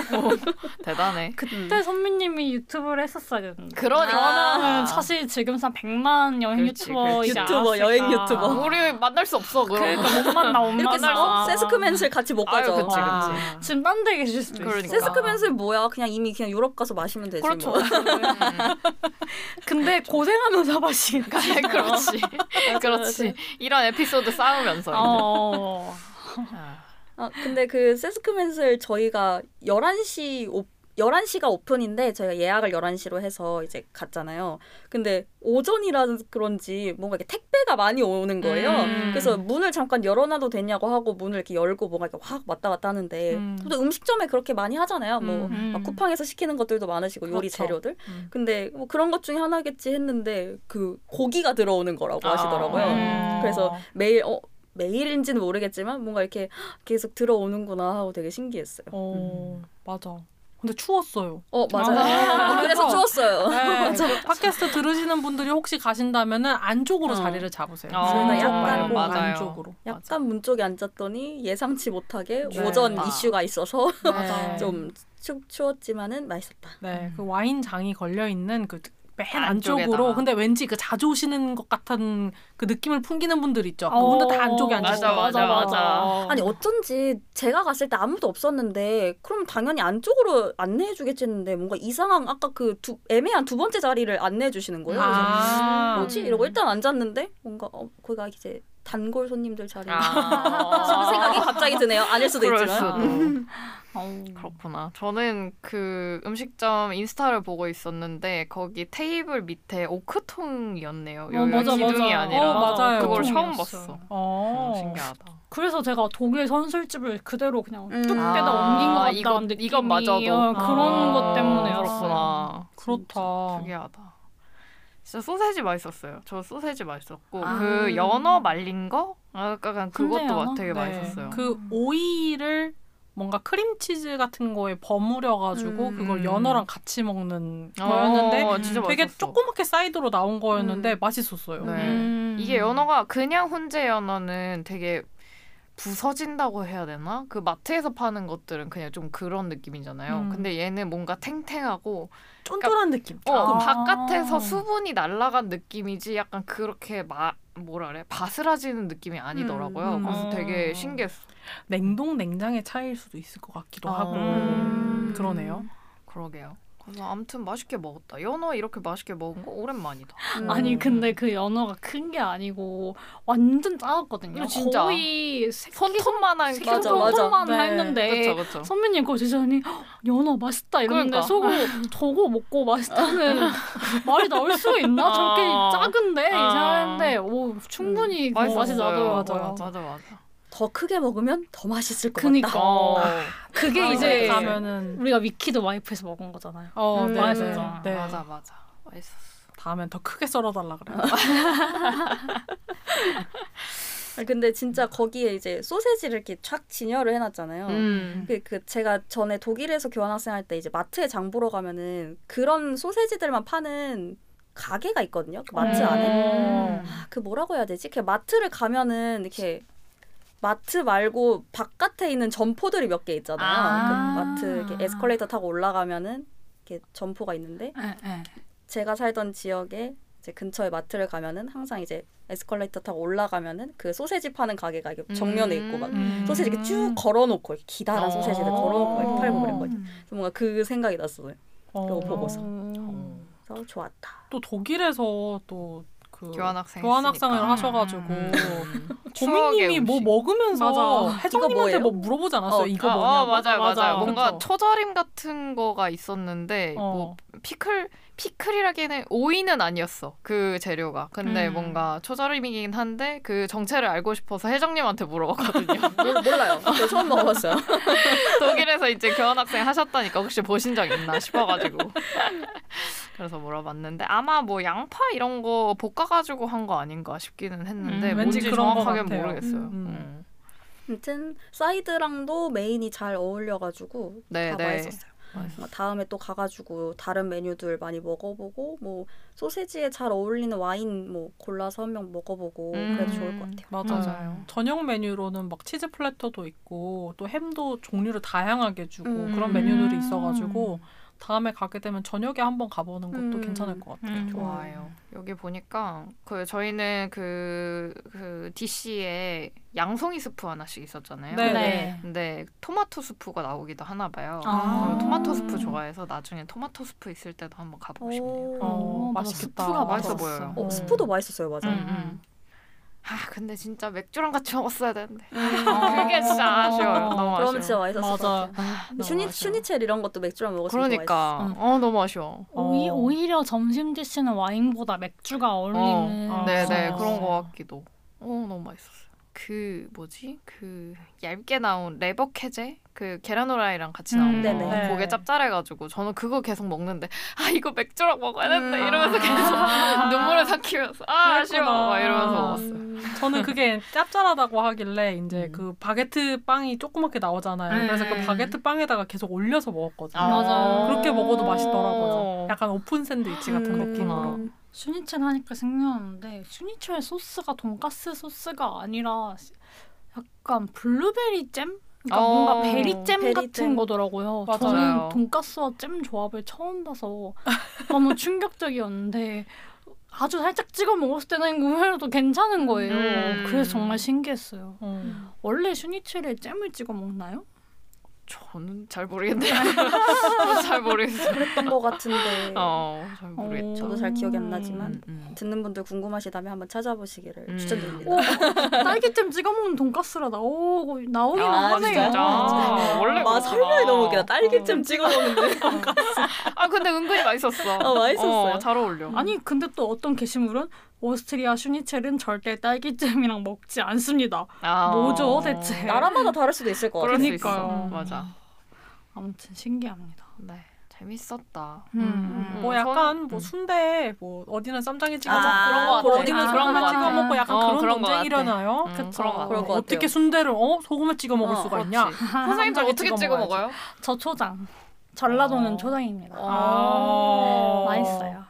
대단해 그때 선배님이 유튜브를 했었어야 되는데. 그러니까 저는 사실 지금 한 100만 여행 그렇지, 유튜버이지. 유튜버. 여행 유튜버. 우리 만날 수 없어 그럼 그러니까 못 만나 못 이렇게 만나. 어? 세스크맨슬 같이 못 아유, 가죠. 그치, 아. 그치. 지금 딴 데 계실 수도 그러니까. 있어. 세스크맨슬 뭐야? 그냥 이미 그냥 유럽 가서 마시면 되지 그렇죠 뭐. 근데 고생하면서 마시는 거. 그렇지. 그렇지. 이런 에피소드 쌓으면서 어. 아, 아, 근데 그 세스크맨슬 저희가 11시 오, 11시가 오픈인데 저희가 예약을 11시로 해서 이제 갔잖아요. 근데 오전이라 그런지 뭔가 이렇게 택배가 많이 오는 거예요. 음. 그래서 문을 잠깐 열어놔도 되냐고 하고 문을 이렇게 열고 뭔가 이렇게 확 왔다 갔다 하는데 음. 또 음식점에 그렇게 많이 하잖아요. 뭐 음. 막 쿠팡에서 시키는 것들도 많으시고 요리 그렇죠. 재료들. 음. 근데 뭐 그런 것 중에 하나겠지 했는데 그 고기가 들어오는 거라고 아. 하시더라고요. 음. 그래서 매일 어 매일인지는 모르겠지만 뭔가 이렇게 계속 들어오는구나 하고 되게 신기했어요. 어, 맞아. 근데 추웠어요. 어 맞아요. 아. 그래서 추웠어요. 네, 그 팟캐스트 들으시는 분들이 혹시 가신다면은 안쪽으로 어. 자리를 잡으세요. 어, 저희가 왼쪽 약간 말고 맞아요. 안쪽으로. 약간 문 쪽에 앉았더니 예상치 못하게 네. 오전 아. 이슈가 있어서 네. 좀 추, 추웠지만은 맛있었다. 네, 그 와인 장이 걸려 있는 그 맨. 안쪽으로 근데 왠지 그 자주 오시는 것 같은 그 느낌을 풍기는 분들 있죠. 어, 그분들 다 안쪽에 앉으 맞아, 맞아, 맞아. 아니 어쩐지 제가 갔을 때 아무도 없었는데 그럼 당연히 안쪽으로 안내해 주겠지 했는데 뭔가 이상한 아까 그 두, 애매한 두 번째 자리를 안내해 주시는 거예요. 그래서 아, 뭐지? 이러고 일단 앉았는데 뭔가 어, 거기가 이제 단골 손님들 자리. 아, 생각이 갑자기 드네요. 아닐 수도 그럴 있지만. 수도. 음. 어우. 그렇구나. 저는 그 음식점 인스타를 보고 있었는데 거기 테이블 밑에 오크통이었네요. 어, 여기 맞아, 기둥이 맞아. 아니라 어, 맞아요. 그걸 처음. 봤어. 어. 음, 신기하다. 그래서 제가 독일 선술집을 그대로 그냥 음. 뚝 아, 옮긴 것 같다는 이거- 느낌이 이것마저도. 어, 그런 아, 것 때문에 그렇구나. 그렇다. 특이하다. 진짜 소세지 맛있었어요. 저 소세지 맛있었고 아. 그 연어 말린 거 약간 그것도 연어? 막 되게 네. 맛있었어요. 그 오이를 뭔가 크림치즈 같은 거에 버무려가지고 음. 그걸 연어랑 같이 먹는 어, 거였는데 진짜 되게 맛있었어. 조그맣게 side로 나온 거였는데 음. 맛있었어요. 네. 음. 이게 연어가 그냥 훈제 연어는 되게 부서진다고 해야 되나? 그 마트에서 파는 것들은 그냥 좀 그런 느낌이잖아요. 음. 근데 얘는 뭔가 탱탱하고 쫀쫀한 느낌. 어, 아. 바깥에서 수분이 날아간 느낌이지 약간 그렇게 마, 뭐라 그래 바스라지는 느낌이 아니더라고요. 음, 음. 그래서 되게 어. 신기했어. 냉동 냉장의 차이일 수도 있을 것 같기도 아. 하고 음. 그러네요. 그러게요. 그래서 아무튼 맛있게 먹었다. 연어 이렇게 맛있게 먹은 거 오랜만이다. 음. 아니 근데 그 연어가 큰 게 아니고 완전 작았거든요. 진짜. 거의 손톱만한 새끼 맞아. 손톱만 네. 했는데. 선배님 그거 드시더니 "헉, 연어 맛있다 이러는데 그러니까. 속으로 저거 먹고 맛있다는 말이 나올 수가 있나? 아. 저렇게 작은데 아. 이상했는데 오 충분히 그 맛이. 나더라고요. 맞아, 맞아 맞아. 더 크게 먹으면 더 맛있을 것 그니까. 같다. 어. 그게 아, 이제 네. 가면은 우리가 위키드 와이프에서 먹은 거잖아요. 어, 음, 네, 맛있었죠. 네. 맞아 맞아. 맛있었어. 다음엔 더 크게 썰어달라 그래요. 아니, 근데 진짜 거기에 이제 소세지를 이렇게 촥 진열을 해놨잖아요. 음. 그, 그 제가 전에 독일에서 교환학생 할 때 이제 마트에 장 보러 가면은 그런 소세지들만 파는 가게가 있거든요. 그 마트 음. 안에. 아, 그 뭐라고 해야 되지? 그 마트를 가면은 이렇게 마트 말고 바깥에 있는 점포들이 몇 개 있잖아요. 아. 그 마트 이렇게 에스컬레이터 타고 올라가면은 이렇게 점포가 있는데 예, 예. 제가 살던 지역에 이제 근처에 마트를 가면은 항상 이제 에스컬레이터 타고 올라가면은 그 소세지 파는 가게가 이게 정면에 있고 막 음. 소세지 이렇게 쭉 걸어놓고 이렇게 기다란 어. 소세지를 걸어놓고 이렇게 팔고 그랬거든요. 음. 그래서 뭔가 그 생각이 났어요. 어. 그거 보고서. 음. 그래서 좋았다. 또 독일에서 또 그 교환학생 교환학생을 했으니까. 하셔가지고 음. 고민님이 뭐. 먹으면서 뭐예요? 뭐 물어보지 않았어요? 어, 이거 아, 뭐냐고. 어, 맞아요, 맞아요. 맞아. 뭔가 그쵸? 초절임 같은 거가 있었는데 어. 뭐 피클 피클이라기에는 오이는 아니었어 그 재료가. 근데 음. 뭔가 초절임이긴 한데 그 정체를 알고 싶어서 혜정님한테 물어봤거든요. 몰- 몰라요. 저 처음 먹어봤어요. 독일에서 이제 교환학생 하셨다니까 혹시 보신 적 있나 싶어가지고 그래서 물어봤는데 아마 뭐 양파 이런 거 볶아가지고 한 거 아닌가 싶기는 했는데 음, 뭔지 왠지 그런 거 정확하게. 모르겠어요. 음. 음. 아무튼 side랑도 main이 잘 어울려가지고 네, 다 네. 맛있었어요. 뭐 다음에 또 가가지고 다른 메뉴들 많이 먹어보고 뭐 소세지에 잘 어울리는 와인 뭐 골라서 한 병 먹어보고 그래도 좋을 것 같아요. 맞아요. 맞아요. 저녁 메뉴로는 막 치즈 platter도 있고 또 햄도 종류를 다양하게 주고 음. 그런 메뉴들이 있어가지고 다음에 가게 되면 저녁에 한번 가보는 것도 음. 괜찮을 것 같아요. 음. 좋아요. 여기 보니까 그 저희는 그, 그 dish에 양송이 스프 하나씩 있었잖아요. 네. 네. 근데 토마토 스프가 나오기도 하나 봐요. 아. 토마토 스프 좋아해서 나중에 토마토 스프 있을 때도 한번 가보고 싶네요. 어, 어, 맞아. 맛있겠다. 스프가 맛있어. 보여요. 어, 스프도 맛있었어요, 맞아. 음, 음. 음. 아 근데 진짜 맥주랑 같이 먹었어야 되는데 음. 그게 진짜 아쉬워요. 너무 그러면 아쉬워. 진짜 맛있었을 것 맞아. 같아요. 너무 Schni, 아쉬워. Schnitzel 이런 것도 맥주랑 먹었으면 더 그러니까 음. 어 너무 아쉬워. 오히, 어. 오히려 점심 dish는 와인보다 맥주가 어울리는 어, 네네 어. 그런 거 같기도. 어 너무 맛있었어요. 그 뭐지 그 얇게 나온 Leberkäse 그 계란 후라이랑 같이 나온 음, 거 네네. 그게 짭짤해가지고 저는 그거 계속 먹는데 아 이거 맥주랑 먹어야 되는데 음. 이러면서 계속 아. 눈물을 삭히면서 아 아쉬워. 막 이러면서 음. 먹었어요. 음. 저는 그게 짭짤하다고 하길래 이제 음. 그 바게트 빵이 조그맣게 나오잖아요. 그래서 그 음. 바게트 빵에다가 계속 올려서 먹었거든요. 맞아. 그렇게 먹어도 어. 맛있더라고요. 약간 오픈 샌드위치 같은 음. 느낌으로. Schnitzel 하니까 생각나는데 Schnitzel 소스가 돈가스 소스가 아니라 약간 블루베리 잼? 그러니까 어, 뭔가 berry 잼 berry 같은 잼. 거더라고요. 맞아요. 저는 돈가스와 잼 조합을 처음 봐서 너무 충격적이었는데 아주 살짝 찍어 먹었을 때는 의외로도 괜찮은 거예요. 음. 그래서 정말 신기했어요. 음. 원래 Schnitzel에 잼을 찍어 먹나요? 저는 잘 모르겠네요. 잘 모르겠어요. 그랬던 것 같은데 어 잘 모르겠죠. 저도 잘 기억이 안 나지만 음, 음. 듣는 분들 궁금하시다면 한번 찾아보시기를 음. 추천드립니다. 오, 딸기잼 찍어 먹는 돈가스라 나오고 나오기는 아, 하네요. 진짜? 아, 원래 마 그렇구나. 설명이 너무 웃기다. 딸기잼 어. 찍어 먹는데. 아 근데 은근히 맛있었어. 어, 맛있었어요. 어, 잘 어울려. 아니 근데 또 어떤 게시물은 오스트리아 슈니첼은 절대 딸기잼이랑 먹지 않습니다. 아, 뭐죠, 대체? 나라마다 다를 수도 있을 것 같아요. 그러니까요. 맞아. 아무튼 신기합니다. 네, 재밌었다. 음, 음. 뭐 약간 전- 뭐 음. 순대 뭐 어디는 쌈장에 찍어 아, 먹고 그런 거 같아. 어디는 그런 소금에 거 찍어. 먹고 약간 어, 그런 그런 거 논쟁이 같아. 일어나요. 음, 그쵸. 그런 거 같아요. 어떻게 순대를 어 소금에 찍어 먹을 어, 수가 그렇지. 있냐? 선생님들 쌈장에 어떻게 찍어. 먹어요? 저 초장. 전라도는 어. 초장입니다. 아. 맛있어요.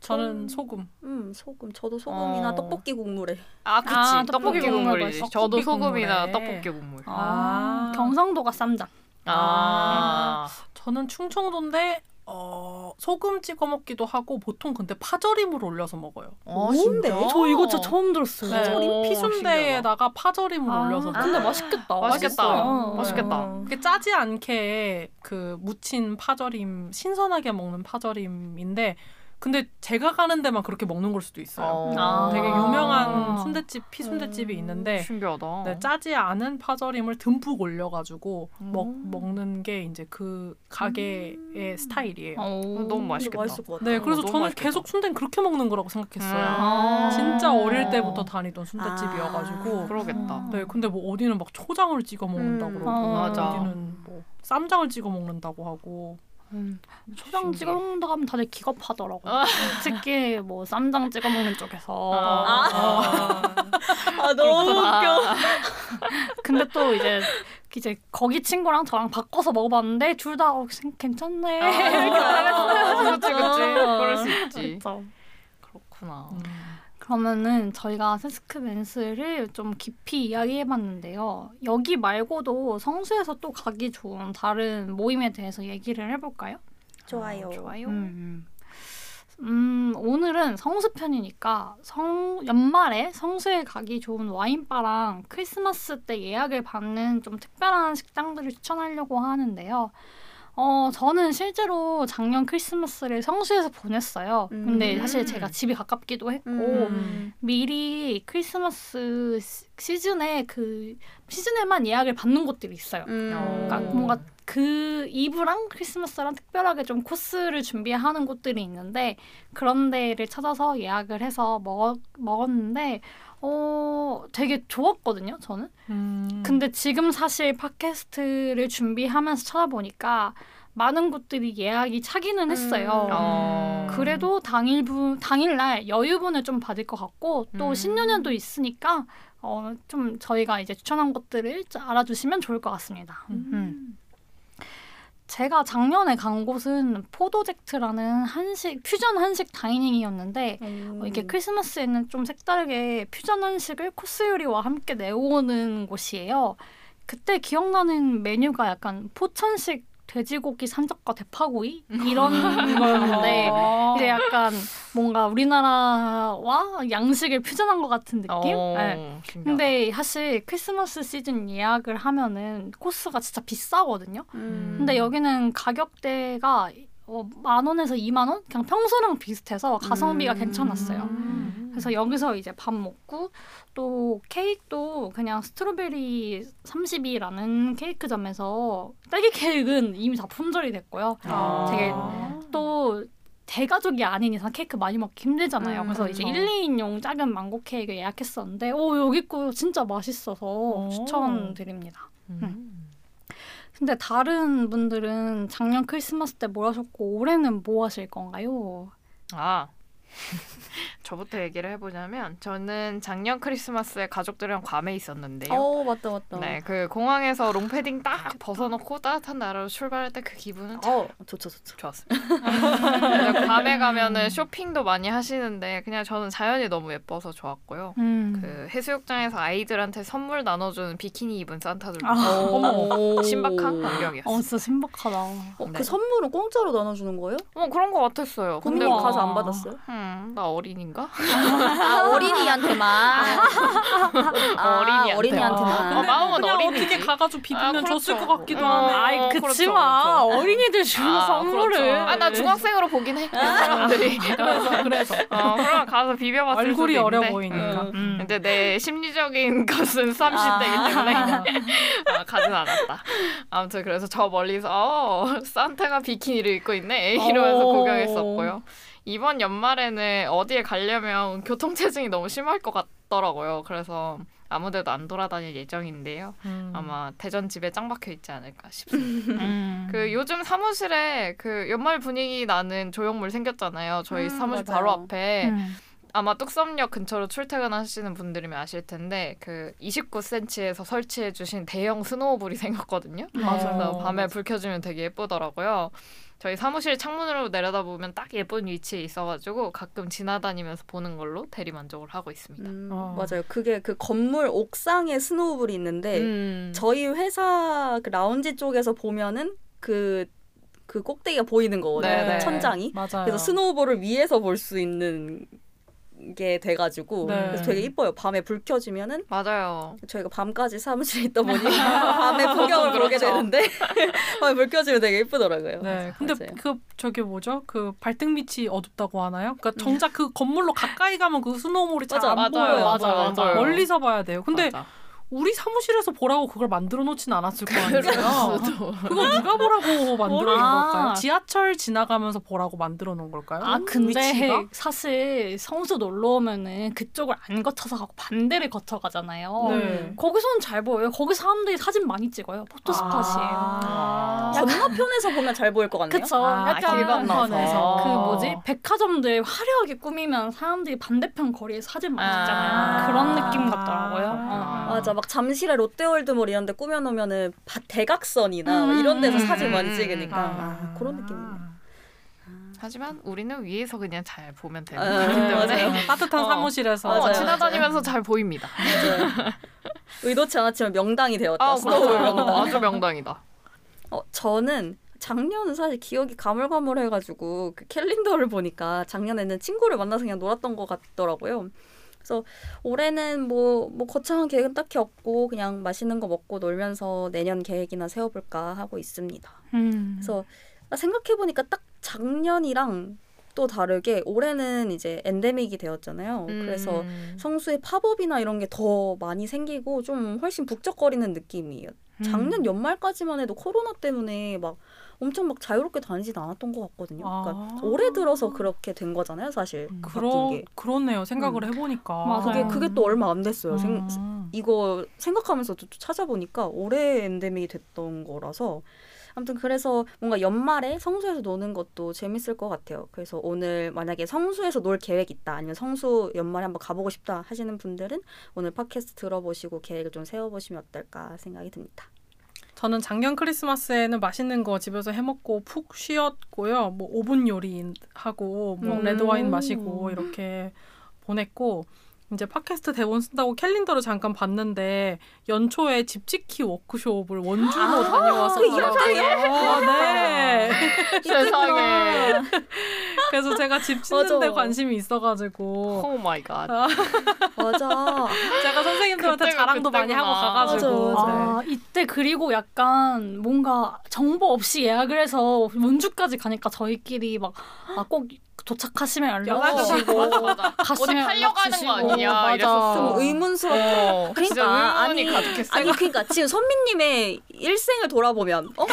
저는 소금. 음 소금. 저도 소금이나 어. 떡볶이 국물에. 아, 그치. 아, 떡볶이, 떡볶이 국물 국물이지. 맛있어. 저도 소금이나 국물에. 떡볶이 국물. 아. 경상도가 쌈장. 아. 저는 충청도인데 어, 소금 찍어 먹기도 하고 보통 근데 파절임을 올려서 먹어요. 어, 뭔데? 진짜? 저 이거 진짜 처음 들었어요. 네. 오, 피순대에다가 파절임을 아, 올려서 근데 먹어요. 맛있겠다. 맛있겠다. 맛있어요. 맛있겠다. 어. 그게 짜지 않게 그 무친 파절임 신선하게 먹는 파절임인데 근데 제가 가는 데만 그렇게 먹는 걸 수도 있어요. 어. 아. 되게 아. 유명한 순대집 피순대집이 음. 있는데 신기하다. 네, 짜지 않은 파절임을 듬뿍 올려가지고 먹, 음. 먹는 게 이제 그 가게의 스타일이에요. 어. 너무 맛있겠다. 맛있을 것 같아. 네, 그래서 너무 저는 맛있겠다. 계속 순대는 그렇게 먹는 거라고 생각했어요. 아. 진짜 어릴 때부터 다니던 순대집이어가지고. 아. 그러겠다. 네, 근데 뭐 어디는 막 초장을 찍어 먹는다고 음. 그러고, 아. 맞아. 어디는 뭐 쌈장을 찍어 먹는다고 하고. 음. 초장. 찍어 먹는다 하면 다들 기겁하더라고. 아. 특히 뭐 쌈장 찍어 먹는 쪽에서. 아. 아 너무 웃겨. 근데 또 이제 이제 거기 친구랑 저랑 바꿔서 먹어봤는데 둘다 어, 괜찮네. 아, 그치, 그치. 그럴 수 있지. 그렇죠. 그렇구나. 음. 그러면은 저희가 세스크 맨스를 좀 깊이 이야기해봤는데요. 여기 말고도 성수에서 또 가기 좋은 다른 모임에 대해서 얘기를 해볼까요? 좋아요. 어, 좋아요. 음, 음, 오늘은 성수 편이니까 성 연말에 성수에 가기 좋은 와인바랑 크리스마스 때 예약을 받는 좀 특별한 식당들을 추천하려고 하는데요. 어, 저는 실제로 작년 크리스마스를 성수에서 보냈어요. 근데 음. 사실 제가 집이 가깝기도 했고, 음. 미리 크리스마스 시- 시즌에 그 시즌에만 예약을 받는 곳들이 있어요. 음. 그러니까 어. 뭔가 그 이브랑 크리스마스랑 특별하게 좀 코스를 준비하는 곳들이 있는데 그런 데를 찾아서 예약을 해서 먹, 먹었는데 어 되게 좋았거든요 저는 음. 근데 지금 사실 팟캐스트를 준비하면서 찾아보니까 많은 곳들이 예약이 차기는 했어요 음. 어. 그래도 당일분 당일날 여유분을 좀 받을 것 같고 또 음. 신년연도 있으니까 어 좀 저희가 이제 추천한 것들을 좀 알아주시면 좋을 것 같습니다. 음. 제가 작년에 간 곳은 포도젝트라는 한식 퓨전 한식 다이닝이었는데 음. 어, 이게 크리스마스에는 좀 색다르게 퓨전 한식을 코스 요리와 함께 내오는 곳이에요. 그때 기억나는 메뉴가 약간 포천식 돼지고기 산적과 대파구이 이런 거였는데 어. 이제 약간 뭔가 우리나라와 양식을 퓨전한 것 같은 느낌? 어, 네. 근데 사실 크리스마스 시즌 예약을 하면은 코스가 진짜 비싸거든요. 음. 근데 여기는 가격대가 어, 만 원에서 2만 원? 그냥 평소랑 비슷해서 가성비가 음. 괜찮았어요. 음. 그래서 여기서 이제 밥 먹고 또 케이크도 그냥 스트로베리 30이라는 케이크점에서 딸기 케이크는 이미 다 품절이 됐고요. 아. 되게 또 대가족이 아닌 이상 케이크 많이 먹기 힘들잖아요. 음, 그래서 이제 그렇죠. 1, 2인용 작은 망고 케이크 예약했었는데 오 여기 거 진짜 맛있어서 오. 추천드립니다. 음. 근데 다른 분들은 작년 크리스마스 때 뭘 하셨고 올해는 뭐 하실 건가요? 아 저부터 얘기를 해보자면 저는 작년 크리스마스에 가족들이랑 괌에 있었는데요. 어 맞다 맞다. 네, 그 공항에서 롱패딩 딱 벗어놓고 따뜻한 나라로 출발할 때 그 기분은 참어 좋죠 좋죠. 좋았습니다. 괌에 가면은 쇼핑도 많이 하시는데 그냥 저는 자연이 너무 예뻐서 좋았고요. 음. 그 해수욕장에서 아이들한테 선물 나눠주는 비키니 입은 산타들도 아. 신박한 광경이었어요. 어 진짜 신박하다. 어, 네. 그 선물은 공짜로 나눠주는 거예요? 어 그런 거 같았어요. 근데. 가서 안 받았어요? 음, 나 어린인가? 아 어린이한테만. 아, 어린이한테. 어린이한테만. 어, 마음은 그냥 어린이지. 어떻게 가가지고 비비면 아, 줬을 그렇죠. 것 같기도 어, 하네. 아이 어, 그치만 그렇죠, 그렇죠. 어린이들 주는 아, 선물을 그렇죠. 아, 나 중학생으로 보긴 해. 그 사람들이. 그래서 그래서 어, 그럼 가서 비벼봤을 얼굴이 수도 어려 있는데. 보이니까. 음. 음. 근데 내 심리적인 것은 30대이기 때문에 아. 아, 가진 않았다. 아무튼 그래서 저 멀리서 어, 산타가 비키니를 입고 있네 이러면서 오. 구경했었고요. 이번 연말에는 어디에 가려면 교통체증이 너무 심할 것 같더라고요. 그래서 아무데도 안 돌아다닐 예정인데요. 음. 아마 대전 집에 짱 박혀 있지 않을까 싶습니다. 음. 그 요즘 사무실에 그 연말 분위기 나는 조형물 생겼잖아요. 저희 음, 사무실 맞아요. 바로 앞에 음. 아마 뚝섬역 근처로 출퇴근하시는 분들이면 아실 텐데 그 29cm에서 설치해 주신 대형 snowball이 생겼거든요. 맞아요. 그래서 밤에 불 켜주면 되게 예쁘더라고요. 저희 사무실 창문으로 내려다보면 딱 예쁜 위치에 있어가지고 가끔 지나다니면서 보는 걸로 대리 만족을 하고 있습니다. 음, 어. 맞아요. 그게 그 건물 옥상에 snowball이 있는데 음. 저희 회사 그 라운지 쪽에서 보면은 그, 그 꼭대기가 보이는 거거든요. 네, 네. 천장이. 맞아요. 그래서 snowball을 위에서 볼 수 있는 게 돼가지고 네. 그래서 되게 이뻐요. 밤에 불 켜지면은 맞아요. 저희가 밤까지 사무실에 있다 보니 밤에 풍경을 보게 그렇죠. 되는데 밤에 불 켜지면 되게 이쁘더라고요. 네, 근데 맞아요. 그 저기 뭐죠? 그 발등 밑이 어둡다고 하나요? 그러니까 정작 그 건물로 가까이 가면 그 snowball이 잘 안. 보여요. 맞아요. 맞아요. 멀리서 봐야 돼요. 근데 맞아. 우리 사무실에서 보라고 그걸 만들어 놓진 않았을 거 아니에요. 그래서 그거 누가 보라고 만들어 놓은 아. 걸까요? 지하철 지나가면서 보라고 만들어 놓은 걸까요? 아 근데 위치가? 사실 성수 놀러 오면은 그쪽을 안 거쳐서 가고 반대를 거쳐 가잖아요. 네. 거기서는 잘 보여요. 거기 사람들이 사진 많이 찍어요. photo spot이에요. 아. 건너편에서 보면 잘 보일 것 같네요. 그쵸. 아, 약간 길 건너서. 그 뭐지 백화점들 화려하게 꾸미면 사람들이 반대편 거리에 사진 많이 아. 찍잖아요. 그런 느낌 같더라고요. 아. 어. 맞아 막 잠실에 롯데월드몰 이런 데 꾸며놓으면은 바- 대각선이나 뭐 음, 이런 데서 음, 사진 많이 음, 찍으니까 아. 아, 그런 느낌이네. 하지만 우리는 위에서 그냥 잘 보면 되는 아, 거기 때문에 맞아요. 따뜻한 어. 사무실에서 어, 맞아요. 지나다니면서 잘 보입니다. 맞아요. 의도치 않았지만 명당이 되었다. 아, 그렇죠. 명당. 아주 명당이다. 어, 저는 작년은 사실 기억이 가물가물해가지고 그 캘린더를 보니까 작년에는 친구를 만나서 그냥 놀았던 것 같더라고요. 그래서 올해는 뭐, 뭐 거창한 계획은 딱히 없고 그냥 맛있는 거 먹고 놀면서 내년 계획이나 세워볼까 하고 있습니다. 음. 그래서 생각해보니까 딱 작년이랑 또 다르게 올해는 이제 엔데믹이 되었잖아요. 그래서 음. 성수의 팝업이나 이런 게 더 많이 생기고 좀 훨씬 북적거리는 느낌이에요. 작년 연말까지만 해도 코로나 때문에 막 엄청 막 자유롭게 다니진 않았던 것 같거든요. 그러니까 아. 올해 들어서 그렇게 된 거잖아요, 사실. 음. 그러 게. 그렇네요. 생각을 해보니까. 맞아요. 그게 그게 또 얼마 안 됐어요. 생- 음. 이거 생각하면서 또 찾아보니까 올해 엔데믹이 됐던 거라서 아무튼 그래서 뭔가 연말에 성수에서 노는 것도 재밌을 것 같아요. 그래서 오늘 만약에 성수에서 놀 계획 있다 아니면 성수 연말에 한번 가보고 싶다 하시는 분들은 오늘 팟캐스트 들어보시고 계획을 좀 세워보시면 어떨까 생각이 듭니다. 저는 작년 크리스마스에는 맛있는 거 집에서 해 먹고 푹 쉬었고요. 뭐 오븐 요리 하고 뭐 음. 레드 와인 마시고 이렇게 보냈고 이제 팟캐스트 대본 쓴다고 캘린더를 잠깐 봤는데 연초에 집 짓기 워크숍을 원주로 아, 다녀와서 그? 어, 네. 세상에. 그래서 제가 집 짓는데 맞아. 관심이 있어가지고 Oh my god. 맞아. 제가 선생님들한테 자랑도 많이 하고. 가가지고 맞아, 네. 아, 이때 그리고 약간 뭔가 정보 없이 예약을 해서 원주까지 가니까 저희끼리 막, 아, 꼭 도착하시면 연락 연락 주시고. 맞아 맞아. 어디 갔으면 팔려가는 거. 아니냐 맞아. 이랬었어. 좀 의문스럽고. 어, 그러니까 아니, 가득했어. 아니 그러니까 지금 선미님의 일생을 돌아보면 어?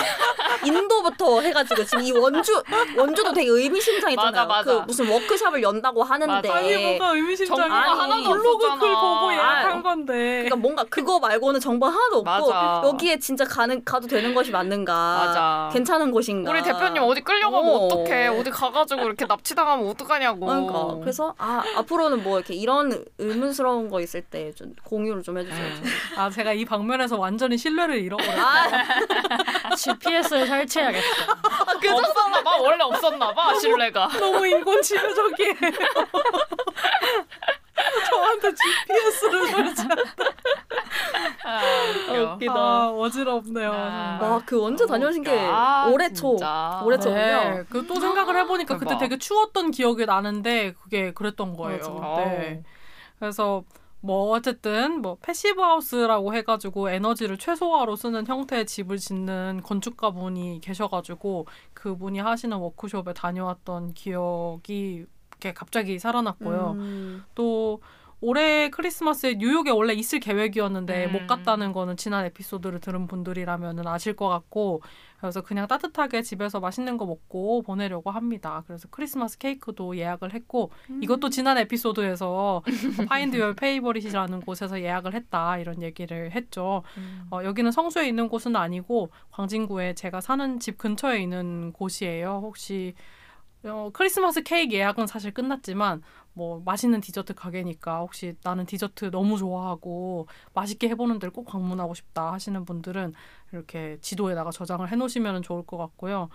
인도부터 해가지고 지금 이 원주 원주도 되게 의미심장했잖아요. 맞아, 맞아. 그 무슨 워크숍을 연다고 하는데. 아니 정보가 아니, 하나도 블로그 글 없었잖아. 보고 예약한 아, 건데 그러니까 뭔가 그거 말고는 정보 하나도 없고 맞아. 여기에 진짜 가는 가도 되는 것이 맞는가? 맞아. 괜찮은 곳인가? 우리 대표님 어디 끌려가면 어. 어떡해. 어디 가가지고 이렇게 납치 당하면 어떡하냐고. 그러니까 그래서 아 앞으로는 뭐 이렇게 이런 의문스러운 거 있을 때 좀 공유를 좀 해주세요. 아 제가 이 방면에서 완전히 신뢰를 잃어버렸어요. 아, GPS를 설치해야겠어. 없었나 봐. 원래 없었나 봐. 신뢰가. 너무 인권 침해적이에요. 저한테 GPS를 설치. 아, 웃겨. 웃기다. 아 어지럽네요. 아. 와, 그 언제 다녀오신 게 아, 올해 초. 진짜. 올해 초군요. 네, 그또 생각을 해보니까 그때. 되게 추웠던 기억이 나는데 그게 그랬던 거예요. 맞아. 네. 그래서 뭐 어쨌든 뭐 passive house라고 해가지고 에너지를 최소화로 쓰는 형태의 집을 짓는 건축가 분이 계셔가지고 그분이 하시는 워크숍에 다녀왔던 기억이 이렇게 갑자기 살아났고요. 음. 또 올해 크리스마스에 뉴욕에 원래 있을 계획이었는데 음. 못 갔다는 거는 지난 에피소드를 들은 분들이라면 아실 것 같고 그래서 그냥 따뜻하게 집에서 맛있는 거 먹고 보내려고 합니다. 그래서 크리스마스 케이크도 예약을 했고 이것도 지난 에피소드에서 Find Your Favorite이라는 곳에서 예약을 했다 이런 얘기를 했죠. 음. 어, 여기는 성수에 있는 곳은 아니고 광진구에 제가 사는 집 근처에 있는 곳이에요. 혹시 어, 크리스마스 케이크 예약은 사실 끝났지만 뭐 맛있는 디저트 가게니까 혹시 나는 디저트 너무 좋아하고 맛있게 해보는 데를 꼭 방문하고 싶다 하시는 분들은 이렇게 지도에다가 저장을 해놓으시면 좋을 것 같고요.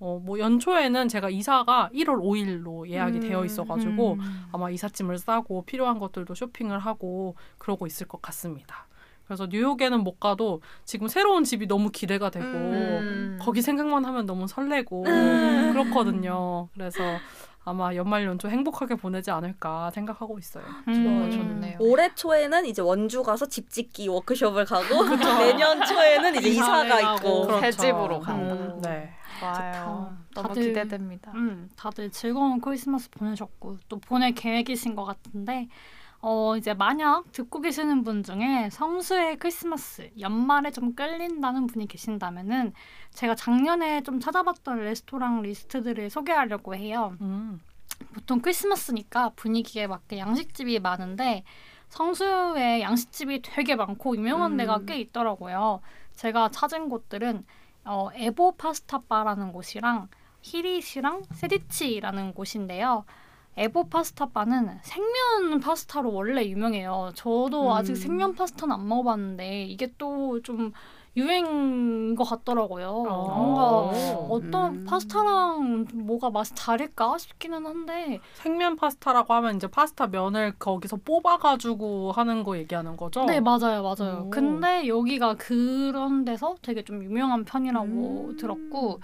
어, 뭐 연초에는 제가 이사가 1월 5일로 예약이 음, 되어 있어가지고 음. 아마 이삿짐을 싸고 필요한 것들도 쇼핑을 하고 그러고 있을 것 같습니다. 그래서 뉴욕에는 못 가도 지금 새로운 집이 너무 기대가 되고 음. 거기 생각만 하면 너무 설레고 음. 그렇거든요. 그래서 아마 연말 연초 행복하게 보내지 않을까 생각하고 있어요. 음. 좋네요. 올해 초에는 이제 원주 가서 집 짓기 워크숍을 가고 내년 초에는 이제 이사가 있고 하고. 새 그렇죠. 집으로 간다. 음. 네. 좋아요. 너무 다들- 기대됩니다. 음, 다들 즐거운 크리스마스 보내셨고 또 보낼 계획이신 것 같은데 어 이제 만약 듣고 계시는 분 중에 성수의 크리스마스 연말에 좀 끌린다는 분이 계신다면은 제가 작년에 좀 찾아봤던 레스토랑 리스트들을 소개하려고 해요. 음. 보통 크리스마스니까 분위기에 맞게 양식집이 많은데 성수에 양식집이 되게 많고 유명한 음. 데가 꽤 있더라고요. 제가 찾은 곳들은 어, 에보 파스타 바라는 곳이랑 히릿이랑 세디치라는 곳인데요. 에보 파스타 바는 생면 파스타로 원래 유명해요. 저도 음. 아직 생면 파스타는 안 먹어봤는데 이게 또 좀 유행인 것 같더라고요. 뭔가 오. 어떤 음. 파스타랑 뭐가 맛이 다를까 싶기는 한데 생면 파스타라고 하면 이제 파스타 면을 거기서 뽑아가지고 하는 거 얘기하는 거죠? 네 맞아요 맞아요 오. 근데 여기가 그런 데서 되게 좀 유명한 편이라고 음. 들었고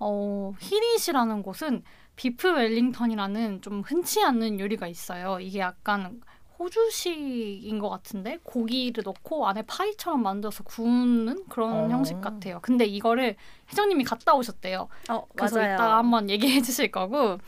어 히릿이라는 곳은 beef Wellington이라는 좀 흔치 않는 요리가 있어요 이게 약간 호주식인 것 같은데 고기를 넣고 안에 파이처럼 만들어서 구우는 그런 어. 형식 같아요. 근데 이거를 회장님이 갔다 오셨대요. 어, 그래서 이따가 한번 얘기해 주실 거고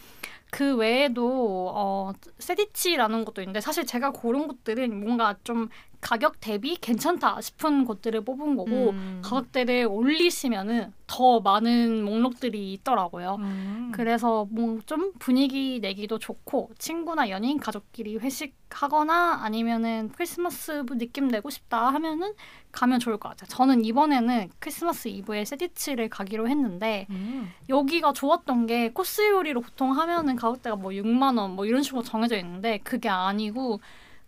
그 외에도 어 세디치라는 것도 있는데 사실 제가 고른 곳들은 뭔가 좀 가격 대비 괜찮다 싶은 곳들을 뽑은 거고 음. 가격대를 올리시면은 더 많은 목록들이 있더라고요. 음. 그래서 뭐 좀 분위기 내기도 좋고 친구나 연인 가족끼리 회식하거나 아니면은 크리스마스 느낌 내고 싶다 하면은 가면 좋을 것 같아요. 저는 이번에는 크리스마스 이브에 세디치를 가기로 했는데 음. 여기가 좋았던 게 코스 요리로 보통 하면은 가격대가 뭐 6만 원 뭐 이런 식으로 정해져 있는데 그게 아니고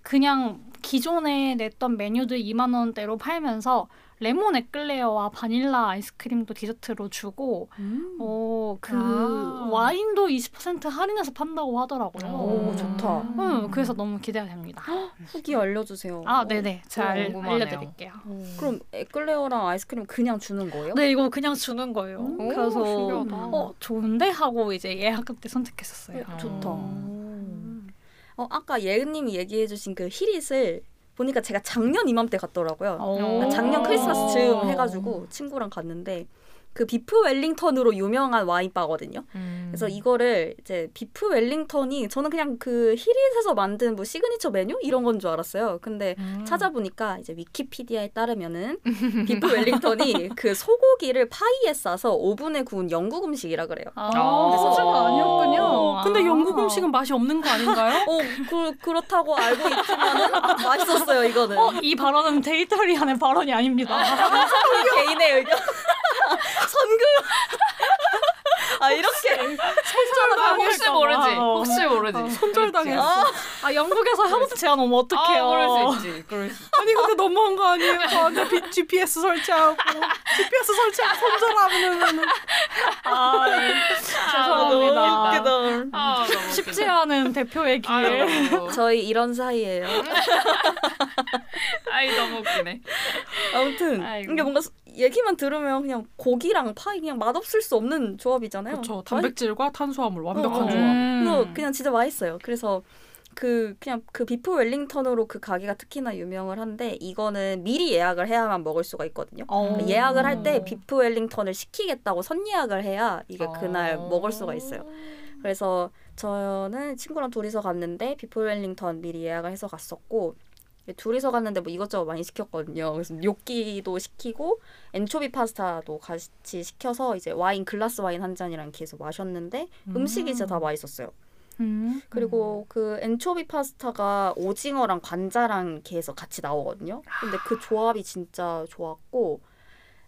그냥 기존에 냈던 메뉴들 2만 원대로 팔면서 레몬 에클레어와 바닐라 아이스크림도 디저트로 주고 음. 어 그 아. 와인도 20% 할인해서 판다고 하더라고요. 오, 좋다. 음, 그래서 너무 기대가 됩니다. 후기 알려주세요. 아, 네네. 잘 궁금하네요. 알려드릴게요. 그럼 에클레어랑 아이스크림 그냥 주는 거예요? 네, 이거 그냥 주는 거예요. 오, 그래서 신기하다. 어 좋은데 하고 이제 예약 때 선택했었어요. 어, 좋다. 음. 어, 아까 예은님이 얘기해주신 그 히릿을 보니까 제가 작년 이맘때 갔더라고요. 작년 크리스마스 즈음 해가지고 친구랑 갔는데 그 beef Wellington으로 유명한 와인바거든요. 음. 그래서 이거를 이제 beef Wellington이 저는 그냥 그 히릿에서 만든 뭐 시그니처 메뉴 이런 건 줄 알았어요. 근데 음. 찾아보니까 이제 위키피디아에 따르면은 beef Wellington이 그 소고기를 파이에 싸서 오븐에 구운 영국 음식이라 그래요. 아, 어. 소주가 아니었군요. 어, 근데 아. 영국 음식은 맛이 없는 거 아닌가요? 어, 그, 그렇다고 알고 있지만은 맛있었어요, 이거는. 어, 이 발언은 데이터리 하는 발언이 아닙니다. 개인의 의견. 선글. 아, 이렇게. 아, 혹시 모르지. 봐. 어. 혹시 모르지. 손절당했어. 아 영국에서 하부트 제한 오면 어떡해요? 아, 그럴 수 있지. 그럴 수. 아니 근데 너무한 거 아니에요? 저한테 비- GPS 설치하고 GPS 설치하고 손절하면은 아, 예. 죄송합니다. 아, 너무 쉽지. 않은 대표의 길. 아유, 저희 이런 사이예요. 아이 너무 웃기네. 아무튼 아이고. 이게 뭔가 스- 얘기만 들으면 그냥 고기랑 파이 그냥 맛없을 수 없는 조합이잖아요. 그렇죠. 단백질과 탄수화물 완벽한 어, 어. 조합. 음. 그래서 그냥 진짜 맛있어요. 그래서 그 그냥 그 beef Wellington으로 그 가게가 특히나 유명을 한데 이거는 미리 예약을 해야만 먹을 수가 있거든요. 어. 예약을 할 때 beef Wellington을 시키겠다고 선 예약을 해야 이게 그날 어. 먹을 수가 있어요. 그래서 저는 친구랑 둘이서 갔는데 비프 웰링턴 미리 예약을 해서 갔었고 둘이서 갔는데 뭐 이것저것 많이 시켰거든요. 그래서 뇨끼도 시키고 엔초비 파스타도 같이 시켜서 이제 와인 글라스 와인 한 잔이랑 이렇게 해서 마셨는데 음식이 진짜 다 맛있었어요. 음. 그리고 그 엔초비 파스타가 오징어랑 관자랑 이렇게 해서 같이 나오거든요. 근데 그 조합이 진짜 좋았고,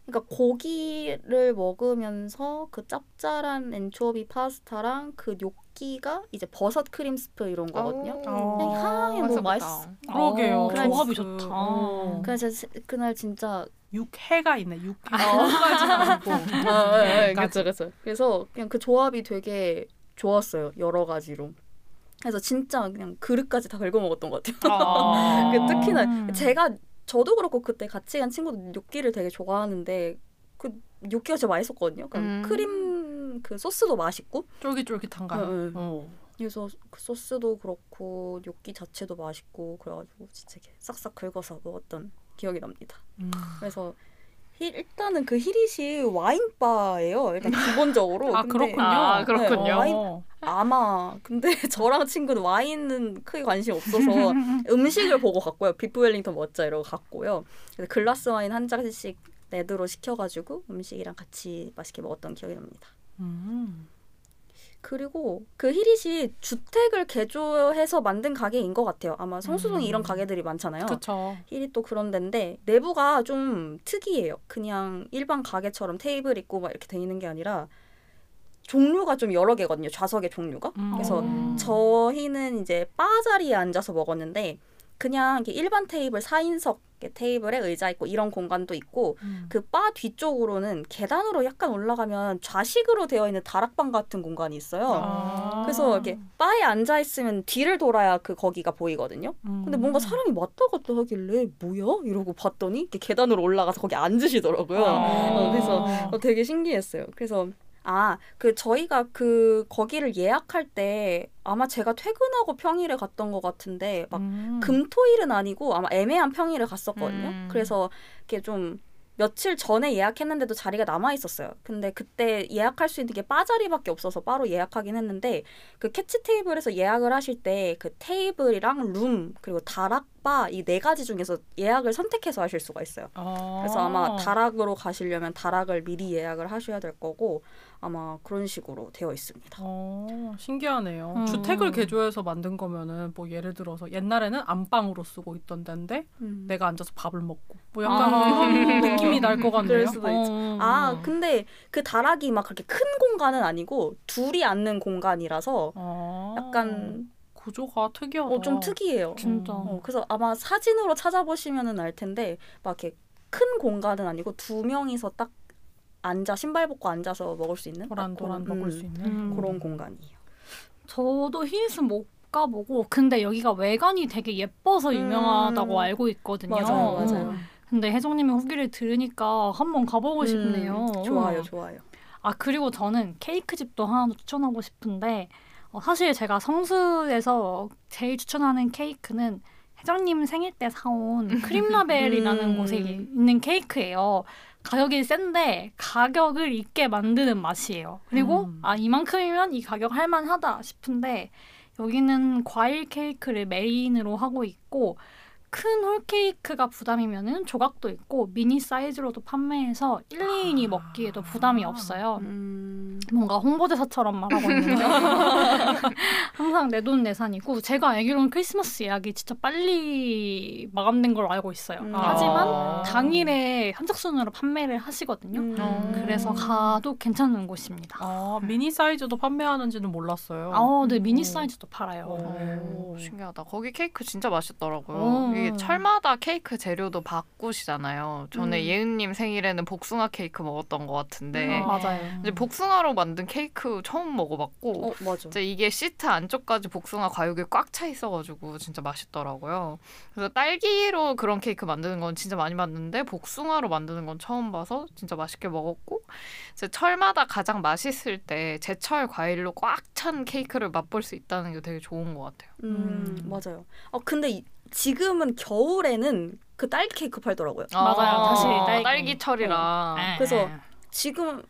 그러니까 고기를 먹으면서 그 짭짤한 엔초비 파스타랑 그 뇨끼 가 이제 버섯 크림 스프 이런 거거든요. 어. 그냥 향이 너무 맛있어. 그러게요. 어, 그날 조합이 그- 좋다. 어. 그래서 제- 그날 진짜 육해가 있네. 육해. 까지 아니고. 그렇죠, 그렇죠. 그래서 그냥 그 조합이 되게 좋았어요. 여러 가지로. 그래서 진짜 그냥 그릇까지 다 긁어 먹었던 것 같아요. 아. 그 특히나 음. 제가 제가 저도 그렇고 그때 같이 간 친구도 뇨끼를 되게 좋아하는데 그 뇨끼가 진짜 맛있었거든요. 그러니까 음. 크림 그 소스도 맛있고 쫄깃쫄깃한가요? 응, 응. 어. 그래서 그 소스도 그렇고 뇨끼 자체도 맛있고 그래가지고 진짜 이렇게 싹싹 긁어서 먹었던 기억이 납니다. 음. 그래서 히- 일단은 그 히릿이 와인바예요. 일단 기본적으로. 아 근데 그렇군요. 아, 그렇군요. 네, 와인 어. 아마 근데 저랑 친구는 와인은 크게 관심 없어서 음식을 보고 갔고요. 비프 웰링턴 멋져 이러고 갔고요. 그래서 글라스 와인 한 잔씩 네드로 시켜가지고 음식이랑 같이 맛있게 먹었던 기억이 납니다. 음. 그리고 그 히릿이 주택을 개조해서 만든 가게인 것 같아요. 아마 성수동에 음. 이런 가게들이 많잖아요. 그쵸. 히릿도 그런 데인데 내부가 좀 특이해요. 그냥 일반 가게처럼 테이블 있고 막 이렇게 돼 있는 게 아니라 종류가 좀 여러 개거든요. 좌석의 종류가. 음. 그래서 음. 저희는 이제 바 자리에 앉아서 먹었는데 그냥 일반 테이블 4인석 테이블에 의자 있고 이런 공간도 있고 음. 그바 뒤쪽으로는 계단으로 약간 올라가면 좌식으로 되어 있는 다락방 같은 공간이 있어요. 아. 그래서 이렇게 바에 앉아 있으면 뒤를 돌아야 그 거기가 보이거든요. 음. 근데 뭔가 사람이 왔다 갔다 하길래 뭐야? 이러고 봤더니 이렇게 계단으로 올라가서 거기 앉으시더라고요. 아. 어, 그래서 어, 되게 신기했어요. 그래서 아, 그 저희가 그 거기를 예약할 때 아마 제가 퇴근하고 평일에 갔던 것 같은데 막 음. 금토일은 아니고 아마 애매한 평일에 갔었거든요. 음. 그래서 이게 좀 며칠 전에 예약했는데도 자리가 남아 있었어요. 근데 그때 예약할 수 있는 게바 자리밖에 없어서 바로 예약하긴 했는데 그 캐치 테이블에서 예약을 하실 때 그 테이블이랑 룸 그리고 다락바 이 네 가지 중에서 예약을 선택해서 하실 수가 있어요. 아. 그래서 아마 다락으로 가시려면 다락을 미리 예약을 하셔야 될 거고 아마 그런 식으로 되어 있습니다. 어, 신기하네요. 음. 주택을 개조해서 만든 거면은 뭐 예를 들어서 옛날에는 안방으로 쓰고 있던 데인데 음. 내가 앉아서 밥을 먹고 뭐 약간 아. 느낌이 날 것 같네요. 그럴 수도 있죠. 어. 아 근데 그 다락이 막 그렇게 큰 공간은 아니고 둘이 앉는 공간이라서 아. 약간 구조가 특이하다. 어, 좀 특이해요. 진짜. 어, 그래서 아마 사진으로 찾아보시면은 알 텐데 막 이렇게 큰 공간은 아니고 두 명이서 딱 앉아 신발 벗고 앉아서 먹을 수 있는 도란도란 먹을 음, 수 있는. 음. 그런 공간이에요. 저도 힐스 못 가보고 근데 여기가 외관이 되게 예뻐서 유명하다고 음. 알고 있거든요. 맞아요, 어. 맞아요. 근데 혜정님의 후기를 들으니까 한번 가보고 싶네요. 음, 좋아요, 좋아요. 아 그리고 저는 케이크 집도 하나 더 추천하고 싶은데 어, 사실 제가 성수에서 제일 추천하는 케이크는 혜정님 생일 때 사온 크림라벨이라는 음. 곳에 있는 케이크예요. 가격이 센데 가격을 있게 만드는 맛이에요. 그리고 음. 아 이만큼이면 이 가격 할만하다 싶은데 여기는 과일 케이크를 메인으로 하고 있고 큰 홀 케이크가 부담이면은 조각도 있고 미니 사이즈로도 판매해서 1, 2인이 먹기에도 부담이 없어요. 음, 뭔가 홍보대사처럼 말하고 있는데 항상 내 돈 내산이고 제가 알기로는 크리스마스 예약이 진짜 빨리 마감된 걸로 알고 있어요. 음. 하지만 아. 당일에 한적순으로 판매를 하시거든요. 음. 어. 그래서 가도 괜찮은 곳입니다. 아, 미니 사이즈도 판매하는지는 몰랐어요. 아, 네 미니 어. 사이즈도 팔아요. 어. 오, 신기하다. 거기 케이크 진짜 맛있더라고요. 음. 이게 철마다 케이크 재료도 바꾸시잖아요. 전에 음. 예은님 생일에는 복숭아 케이크 먹었던 것 같은데 음, 맞아요. 이제 복숭아로 만든 케이크 처음 먹어봤고 어 맞아. 진짜 이게 시트 안쪽까지 복숭아 과육이 꽉 차 있어가지고 진짜 맛있더라고요. 그래서 딸기로 그런 케이크 만드는 건 진짜 많이 봤는데 복숭아로 만드는 건 처음 봐서 진짜 맛있게 먹었고 이제 철마다 가장 맛있을 때 제철 과일로 꽉 찬 케이크를 맛볼 수 있다는 게 되게 좋은 것 같아요. 음, 음. 맞아요. 어 근데 이- 지금은 겨울에는 그 딸기 케이크 팔더라고요. 맞아요. 다시 딸기. 딸기 철이라. 네. 그래서 지금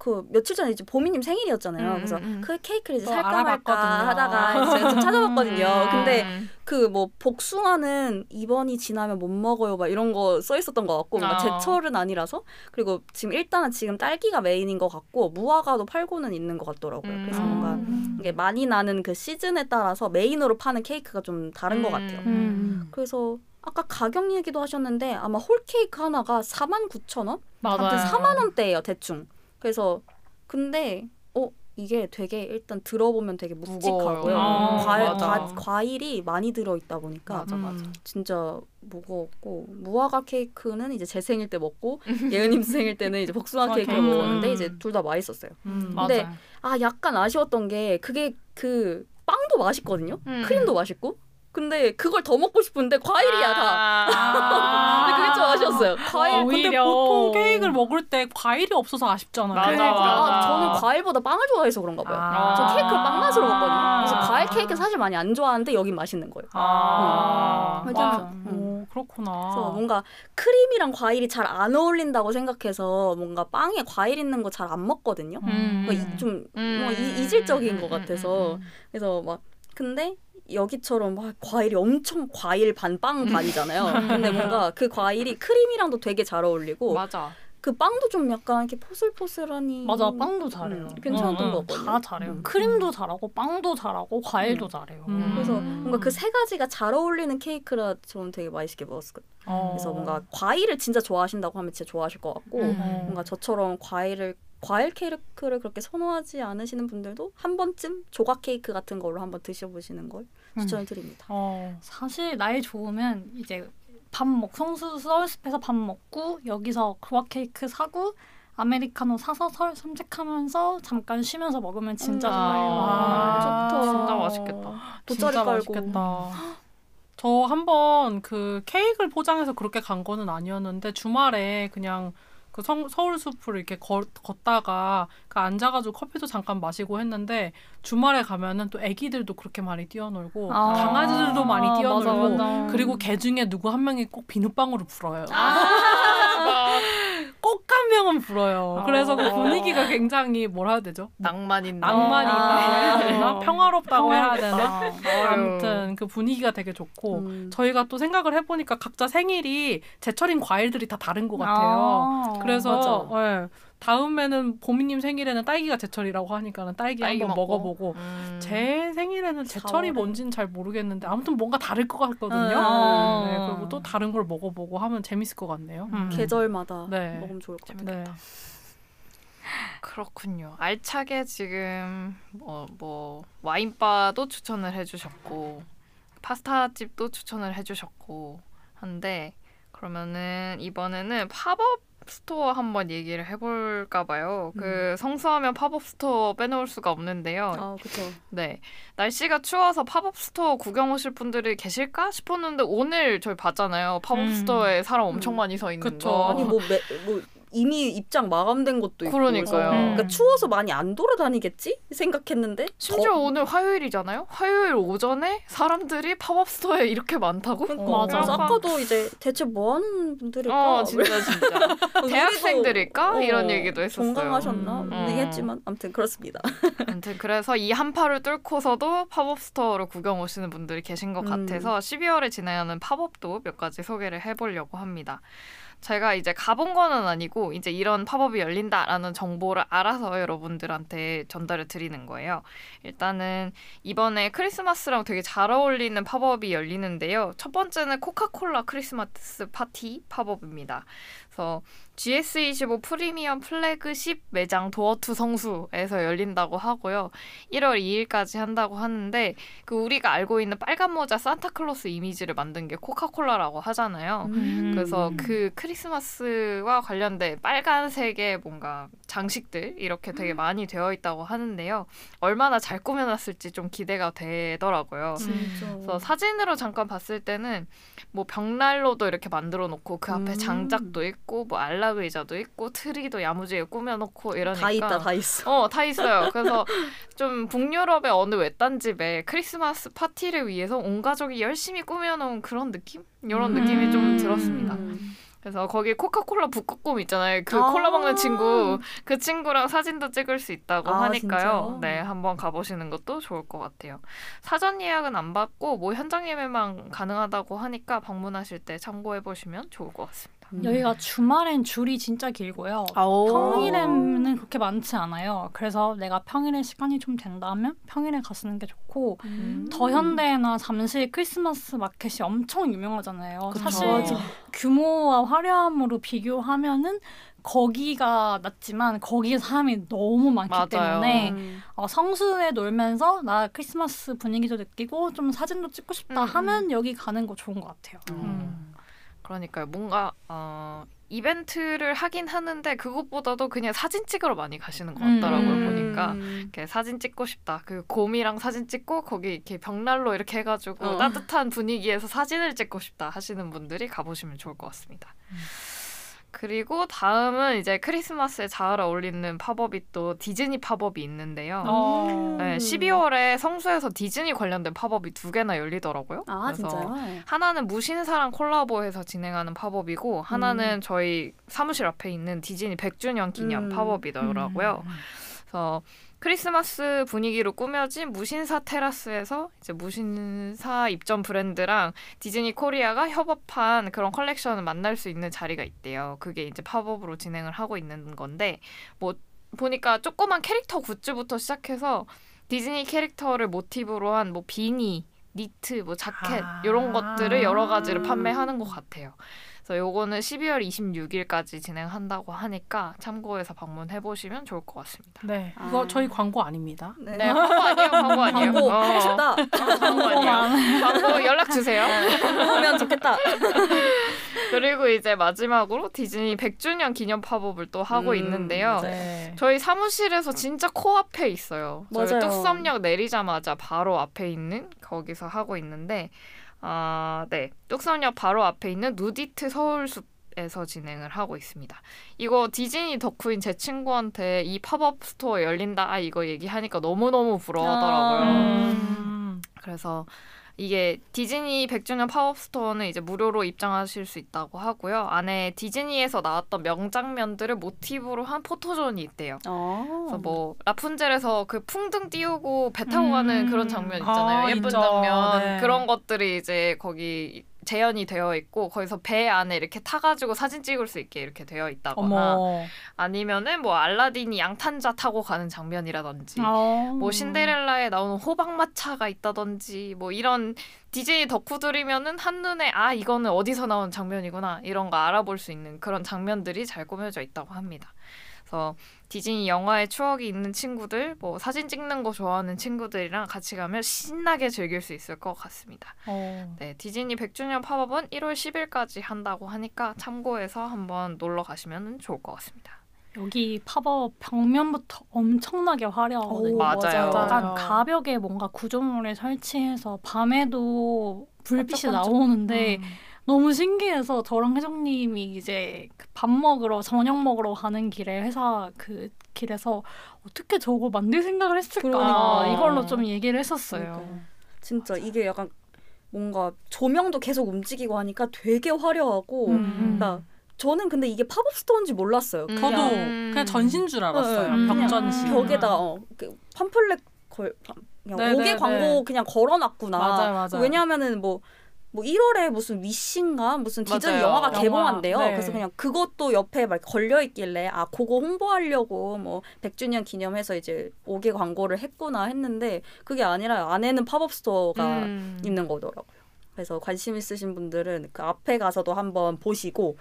그 며칠 전에 이제 보미님 생일이었잖아요. 음, 그래서 음, 음. 그 케이크를 이제 또 살까 말까. 하다가 이제 좀 찾아봤거든요. 음. 근데 그 뭐 복숭아는 이번이 지나면 못 먹어요 막 이런 거 써 있었던 것 같고 아. 제철은 아니라서 그리고 지금 일단은 지금 딸기가 메인인 것 같고 무화과도 팔고는 있는 것 같더라고요. 그래서 음. 뭔가 이게 많이 나는 그 시즌에 따라서 메인으로 파는 케이크가 좀 다른 것 같아요. 음. 그래서 아까 가격 얘기도 하셨는데 아마 홀 케이크 하나가 49,000원? 맞아요. 아무튼 4만 원대예요, 대충. 그래서 근데 어 이게 되게 일단 들어보면 되게 묵직하고요. 무거워요. 아, 과일. 과, 과일이 많이 들어 있다 보니까 맞아, 맞아. 음. 진짜 무거웠고 무화과 케이크는 이제 제 생일 때 먹고 예은님 생일 때는 이제 복숭아 케이크를 케이크. 먹었는데 이제 둘 다 맛있었어요. 음. 근데 맞아요. 아 약간 아쉬웠던 게 그게 그 빵도 맛있거든요. 음. 크림도 맛있고. 근데 그걸 더 먹고 싶은데 과일이야 다. 아. 근데 그게 좀 아쉬웠어요. 과일. 어, 근데. 보통 케이크를 먹을 때 과일이 없어서 아쉽잖아요. 맞아, 그러니까 맞아. 아, 저는 과일보다 빵을 좋아해서 그런가 봐요. 아. 저 케이크를 빵 맛으로 먹거든요. 그래서 아. 과일 케이크 사실 많이 안 좋아하는데 여긴 맛있는 거예요. 아, 음. 와, 맞아. 오, 그렇구나. 그래서 뭔가 크림이랑 과일이 잘 안 어울린다고 생각해서 뭔가 빵에 과일 있는 거 잘 안 먹거든요. 음. 이- 좀 음. 이, 이질적인 음, 것 음, 같아서 음, 음. 그래서 막 근데 여기처럼 막 과일이 엄청 과일 반빵 반이잖아요. 근데 뭔가 그 과일이 크림이랑도 되게 잘 어울리고 맞아. 그 빵도 좀 약간 이렇게 포슬포슬하니 맞아 빵도 잘해요. 음, 괜찮았던 응, 응. 거거든요. 다 잘해요. 음. 크림도 잘하고 빵도 잘하고 과일도 음. 잘해요. 음. 그래서 뭔가 그 세 가지가 잘 어울리는 케이크라 저는 되게 맛있게 먹었거든요. 어. 그래서 뭔가 과일을 진짜 좋아하신다고 하면 진짜 좋아하실 것 같고 음. 뭔가 저처럼 과일을 과일 케이크를 그렇게 선호하지 않으시는 분들도 한 번쯤 조각 케이크 같은 걸로 한번 드셔보시는 걸 음. 추천을 드립니다. 어. 사실 날 좋으면 이제 밥 먹, 성수 서울숲에서 밥 먹고 여기서 조각 케이크 사고 아메리카노 사서 서울 산책하면서 잠깐 쉬면서 먹으면 진짜 음. 좋아요. 아, 좋다. 진짜 맛있겠다. 돗자리 진짜 깔고. 맛있겠다. 저 한번 그 케이크를 포장해서 그렇게 간 거는 아니었는데 주말에 그냥 그 성, 서울 숲을 이렇게 걸, 걷다가 그 앉아가지고 커피도 잠깐 마시고 했는데 주말에 가면은 또 애기들도 그렇게 많이 뛰어놀고 아. 강아지들도 많이 맞아, 뛰어놀고 맞아. 그리고 개 중에 누구 한 명이 꼭 비눗방울을 불어요. 아, 명은 불어요. 그래서 그 아. 분위기가 굉장히 뭐라 해야 되죠? 낭만 있는 낭만이 아. 있다고 해야 되나? 평화롭다고 해야 되나? 아유. 아무튼 그 분위기가 되게 좋고 음. 저희가 또 생각을 해보니까 각자 생일이 제철인 과일들이 다 다른 것 같아요. 아. 그래서 맞아. 예, 다음에는 보미님 생일에는 딸기가 제철이라고 하니까는 딸기, 딸기 한번 먹고. 먹어보고 음. 제 생일에는 제철이 사월에. 뭔지는 잘 모르겠는데 아무튼 뭔가 다를 것 같거든요. 음. 네, 그리고 또 다른 걸 먹어보고 하면 재밌을 것 같네요. 음. 계절마다 네. 먹으면 좋을 것 같아요. 네. 그렇군요. 알차게 지금 뭐, 뭐 와인바도 추천을 해주셨고 파스타 집도 추천을 해주셨고 한데 그러면은 이번에는 팝업 스토어 한번 얘기를 해볼까 봐요. 그 성수하면 팝업 스토어 빼놓을 수가 없는데요. 아 그렇죠. 네. 날씨가 추워서 팝업 스토어 구경 오실 분들이 계실까 싶었는데 오늘 저희 봤잖아요. 팝업 음. 스토어에 사람 엄청 음. 많이 서 있는 그쵸. 거. 아니 뭐, 매, 뭐 이미 입장 마감된 것도 있고 그러니까요. 그래서 그러니까 추워서 많이 안 돌아다니겠지 생각했는데 심지어 더- 오늘 화요일이잖아요. 화요일 오전에 사람들이 팝업 스토어에 이렇게 많다고? 그러니까 어, 그래서 약간- 아까도 이제 대체 뭐 하는 분들일까 어, 진짜 진짜. 대학생들일까? 어, 이런 얘기도 했었어요. 종강하셨나 음. 모르겠지만 아무튼 그렇습니다. 아무튼 그래서 이 한파를 뚫고서도 팝업 스토어를 구경 오시는 분들이 계신 것 음. 같아서 12월에 진행하는 팝업도 몇 가지 소개를 해보려고 합니다. 제가 이제 가본 거는 아니고 이제 이런 팝업이 열린다라는 정보를 알아서 여러분들한테 전달을 드리는 거예요. 일단은 이번에 크리스마스랑 되게 잘 어울리는 팝업이 열리는데요. 첫 번째는 코카콜라 크리스마스 파티 팝업입니다. 그래서 GS25 프리미엄 플래그십 매장 도어투 성수에서 열린다고 하고요. 1월 2일까지 한다고 하는데 그 우리가 알고 있는 빨간 모자 산타클로스 이미지를 만든 게 코카콜라라고 하잖아요. 음. 그래서 그 크리스마스와 관련된 빨간색의 뭔가 장식들 이렇게 되게 많이 되어 있다고 하는데요. 얼마나 잘 꾸며놨을지 좀 기대가 되더라고요. 진짜. 그래서 사진으로 잠깐 봤을 때는 뭐 벽난로도 이렇게 만들어 놓고 그 앞에 음. 장작도 있고 뭐 안락 의자도 있고 트리도 야무지게 꾸며 놓고 이러니까 다 있다 다 있어. 어, 다 있어요. 그래서 좀 북유럽의 어느 외딴 집에 크리스마스 파티를 위해서 온 가족이 열심히 꾸며 놓은 그런 느낌? 이런 느낌이 좀 음. 들었습니다. 음. 그래서 거기 코카콜라 북극곰 있잖아요. 그 아. 콜라 먹는 친구, 그 친구랑 사진도 찍을 수 있다고 아, 하니까요. 진짜요? 네, 한번 가보시는 것도 좋을 것 같아요. 사전 예약은 안 받고 뭐 현장 예매만 가능하다고 하니까 방문하실 때 참고해 보시면 좋을 것 같습니다. 음. 여기가 주말엔 줄이 진짜 길고요. 평일에는 그렇게 많지 않아요. 그래서 내가 평일에 시간이 좀 된다면 평일에 가시는 게 좋고 음. 더 현대나 잠실 크리스마스 마켓이 엄청 유명하잖아요. 그쵸. 사실 맞아. 규모와 화려함으로 비교하면은 거기가 낫지만 거기에 사람이 너무 많기 맞아요. 때문에 음. 어, 성수에 놀면서 나 크리스마스 분위기도 느끼고 좀 사진도 찍고 싶다 음, 하면 여기 가는 거 좋은 것 같아요. 음. 그러니까요. 뭔가 어, 이벤트를 하긴 하는데 그것보다도 그냥 사진 찍으러 많이 가시는 것 같더라고요. 음. 보니까. 음. 이렇게 사진 찍고 싶다. 그 곰이랑 사진 찍고 거기 이렇게 벽난로 이렇게 해가지고 어. 따뜻한 분위기에서 사진을 찍고 싶다 하시는 분들이 가보시면 좋을 것 같습니다. 그리고 다음은 이제 크리스마스에 잘 어울리는 팝업이 또 디즈니 팝업이 있는데요. 어. 네, 12월에 성수에서 디즈니 관련된 팝업이 두 개나 열리더라고요. 아 그래서 진짜요? 하나는 무신사랑 콜라보해서 진행하는 팝업이고 하나는 저희 사무실 앞에 있는 디즈니 100주년 기념 음. 팝업이더라고요. 음. 그래서 크리스마스 분위기로 꾸며진 무신사 테라스에서 이제 무신사 입점 브랜드랑 디즈니 코리아가 협업한 그런 컬렉션을 만날 수 있는 자리가 있대요. 그게 이제 팝업으로 진행을 하고 있는 건데 뭐 보니까 조그만 캐릭터 굿즈부터 시작해서 디즈니 캐릭터를 모티브로 한 뭐 비니, 니트, 뭐 자켓 아. 이런 것들을 여러 가지를 판매하는 것 같아요. 그래서 요거는 12월 26일까지 진행한다고 하니까 참고해서 방문해 보시면 좋을 것 같습니다. 네, 아. 이거 저희 광고 아닙니다. 네. 네, 광고 아니에요, 광고 아니에요. 광고 어, 하고 싶다. 광고 아니에요. 광고 연락 주세요. 하면 좋겠다. 그리고 이제 마지막으로 디즈니 100주년 기념 팝업을 또 하고 음, 있는데요. 네. 저희 사무실에서 진짜 코앞에 있어요. 저희 맞아요. 뚝섬역 내리자마자 바로 앞에 있는 거기서 하고 있는데 아, 네. 뚝섬역 바로 앞에 있는 누디트 서울숲 에서 진행을 하고 있습니다. 이거 디즈니 덕후인 제 친구한테 이 팝업 스토어 열린다 아, 이거 얘기하니까 너무너무 부러워하더라고요. 음. 그래서 이게 디즈니 100주년 팝업 스토어는 이제 무료로 입장하실 수 있다고 하고요. 안에 디즈니에서 나왔던 명장면들을 모티브로 한 포토존이 있대요. 어. 그래서 뭐 라푼젤에서 그 풍등 띄우고 배 타고 가는 음. 그런 장면 있잖아요. 아, 예쁜 인정. 장면 네. 그런 것들이 이제 거기 재현이 되어 있고 거기서 배 안에 이렇게 타가지고 사진 찍을 수 있게 이렇게 되어 있다거나 어머. 아니면은 뭐 알라딘이 양탄자 타고 가는 장면이라든지 어. 뭐 신데렐라에 나오는 호박마차가 있다든지 뭐 이런 디즈니 덕후들이면은 한눈에 아 이거는 어디서 나온 장면이구나 이런 거 알아볼 수 있는 그런 장면들이 잘 꾸며져 있다고 합니다. 그래서 디즈니 영화의 추억이 있는 친구들, 뭐 사진 찍는 거 좋아하는 친구들이랑 같이 가면 신나게 즐길 수 있을 것 같습니다. 어. 네, 디즈니 100주년 팝업은 1월 10일까지 한다고 하니까 참고해서 한번 놀러 가시면 좋을 것 같습니다. 여기 팝업 벽면부터 엄청나게 화려하거든요. 오, 맞아요. 약간 가벽에 뭔가 구조물을 설치해서 밤에도 불빛이 반짝반짝. 나오는데 음. 너무 신기해서 저랑 혜정님이 이제 그밥 먹으러 저녁 먹으러 가는 길에 회사 그 길에서 어떻게 저거 만들 생각을 했을까 그러니까. 이걸로 좀 얘기를 했었어요. 그러니까요. 진짜 이게 약간 뭔가 조명도 계속 움직이고 하니까 되게 화려하고 음. 그러니까 저는 근데 이게 팝업 스토어인지 몰랐어요. 음. 저도 음. 그냥 전신 줄 알았어요. 음. 벽 전신. 벽에다 어, 그 팜플렛 걸 그냥 네, 옥외 네, 광고 네. 그냥 걸어놨구나. 맞아요, 맞아요. 왜냐하면은 뭐. 뭐 1월에 무슨 위신가 무슨 디즈니 맞아요. 영화가 영화, 개봉한대요. 네. 그래서 그냥 그것도 옆에 막 걸려 있길래 아 그거 홍보하려고 뭐 100주년 기념해서 이제 옥외 광고를 했구나 했는데 그게 아니라 안에는 팝업 스토어가 음. 있는 거더라고요. 그래서 관심 있으신 분들은 그 앞에 가서도 한번 보시고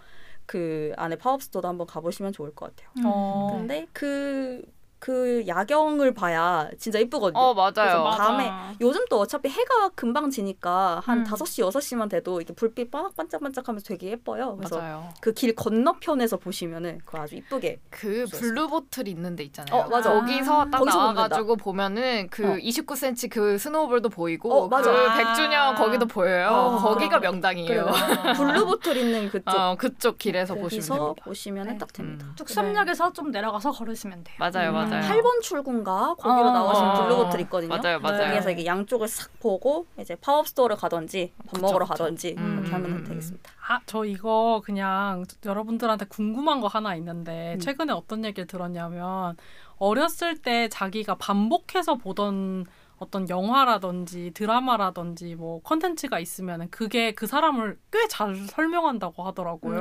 그 안에 팝업 스토어도 한번 가보시면 좋을 것 같아요. 어. 근데 그, 그 야경을 봐야 진짜 이쁘거든요. 어 맞아요. 막- 밤에 맞아. 요즘 또 어차피 해가 금방 지니까 한 음. 5시, 6시만 돼도 이렇게 불빛 막 반짝반짝 하면서 되게 예뻐요. 그래서 맞아요. 그길 건너편에서 보시면은 그거 아주 이쁘게 그 좋았어요. 블루 보틀 있는 데 있잖아요. 어, 맞아. 거기서 딱 거기서 나와 가지고 보면은 그 어. 29cm 그 스노우볼도 보이고 어, 맞아. 그 아. 100주년 거기도 보여요. 어, 거기가 그래. 명당이에요. 그래요. 블루 보틀 있는 그쪽 어, 그쪽 길에서 보시면 거기서 됩니다. 보시면은 네. 딱 됩니다. 음. 뚝섬역에서 좀 내려가서 걸으시면 돼요. 맞아요, 음, 맞아요. 8번 출구인가 거기로 어, 나오시면 어. 블루보틀 있거든요. 맞아요, 맞아요. 네. 거기에서 이게 양쪽을 싹 보고 이제 팝업 스토어를 가든지 밥 그쵸, 먹으러 그쵸. 가든지 음, 그렇게 하면 음, 되겠습니다. 아, 저 이거 그냥 여러분들한테 궁금한 거 하나 있는데 음. 최근에 어떤 얘기를 들었냐면 어렸을 때 자기가 반복해서 보던 어떤 영화라든지 드라마라든지 뭐 컨텐츠가 있으면 그게 그 사람을 꽤 잘 설명한다고 하더라고요.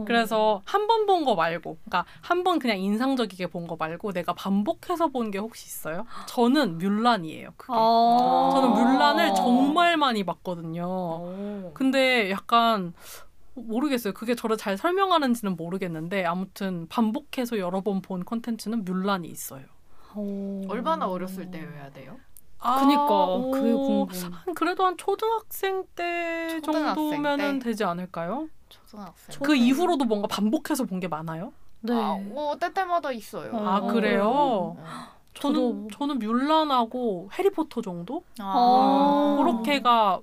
어. 그래서 한 번 본 거 말고, 그러니까 한 번 그냥 인상적이게 본 거 말고 내가 반복해서 본 게 혹시 있어요? 저는 뮬란이에요. 그게. 어. 저는 뮬란을 정말 많이 봤거든요. 오. 근데 약간 모르겠어요. 그게 저를 잘 설명하는지는 모르겠는데 아무튼 반복해서 여러 번 본 콘텐츠는 뮬란이 있어요. 어. 얼마나 어렸을 때여야 돼요? 그니까 오, 그게 궁금. 한 그래도 한 초등학생 때 초등학생 정도면은 때? 되지 않을까요? 초등학생. 그 이후로도 뭔가 반복해서 본 게 많아요? 네. 아, 뭐 때때마다 있어요. 어. 아 그래요? 저는 저도- 저는 뮬란하고 해리포터 정도 어. 그렇게가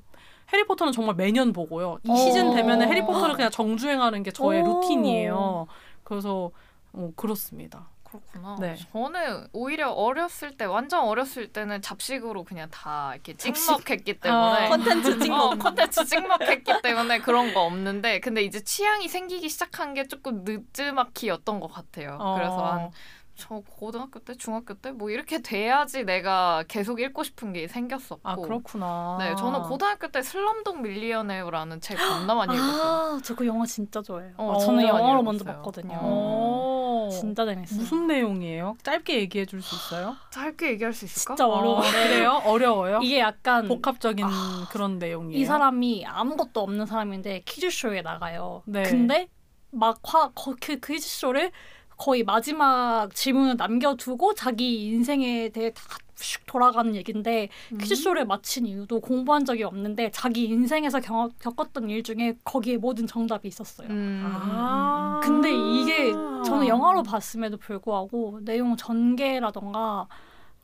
해리포터는 정말 매년 보고요. 이 어. 시즌 되면은 해리포터를 그냥 정주행하는 게 저의 오. 루틴이에요. 그래서 어, 그렇습니다. 그렇구나. 네. 저는 오히려 어렸을 때 완전 어렸을 때는 잡식으로 그냥 다 이렇게? 찍먹했기 때문에 아. 컨텐츠 찍먹. 어, 콘텐츠 찍먹했기 때문에 그런 거 없는데 근데 이제 취향이 생기기 시작한 게 조금 늦지막히였던 것 같아요. 어. 그래서 한 저 고등학교 때, 중학교 때 뭐 이렇게 돼야지 내가 계속 읽고 싶은 게 생겼었고. 아 그렇구나. 네, 저는 고등학교 때 슬럼독 밀리어네어라는 책 겁나 많이 읽었어요. 아, 저 그 영화 진짜 좋아해요. 어, 저는 진짜 많이 영화로 먼저. 봤거든요. 어. 진짜 재밌어요. 무슨 내용이에요? 짧게 얘기해 줄 수 있어요? 짧게 얘기할 수 있을까? 진짜 어려워. 어, 그래요? 어려워요? 이게 약간 복합적인 그런 내용이에요. 이 사람이 아무것도 없는 사람인데 퀴즈쇼에 나가요. 네. 근데 막 화, 거, 그 퀴즈쇼를 거의 마지막 질문을 남겨두고 자기 인생에 대해 다 슉 돌아가는 얘긴데 음. 퀴즈쇼를 마친 이유도 공부한 적이 없는데 자기 인생에서 경험, 겪었던 일 중에 거기에 모든 정답이 있었어요. 음. 아. 근데 이게 저는 영화로 봤음에도 불구하고 내용 전개라던가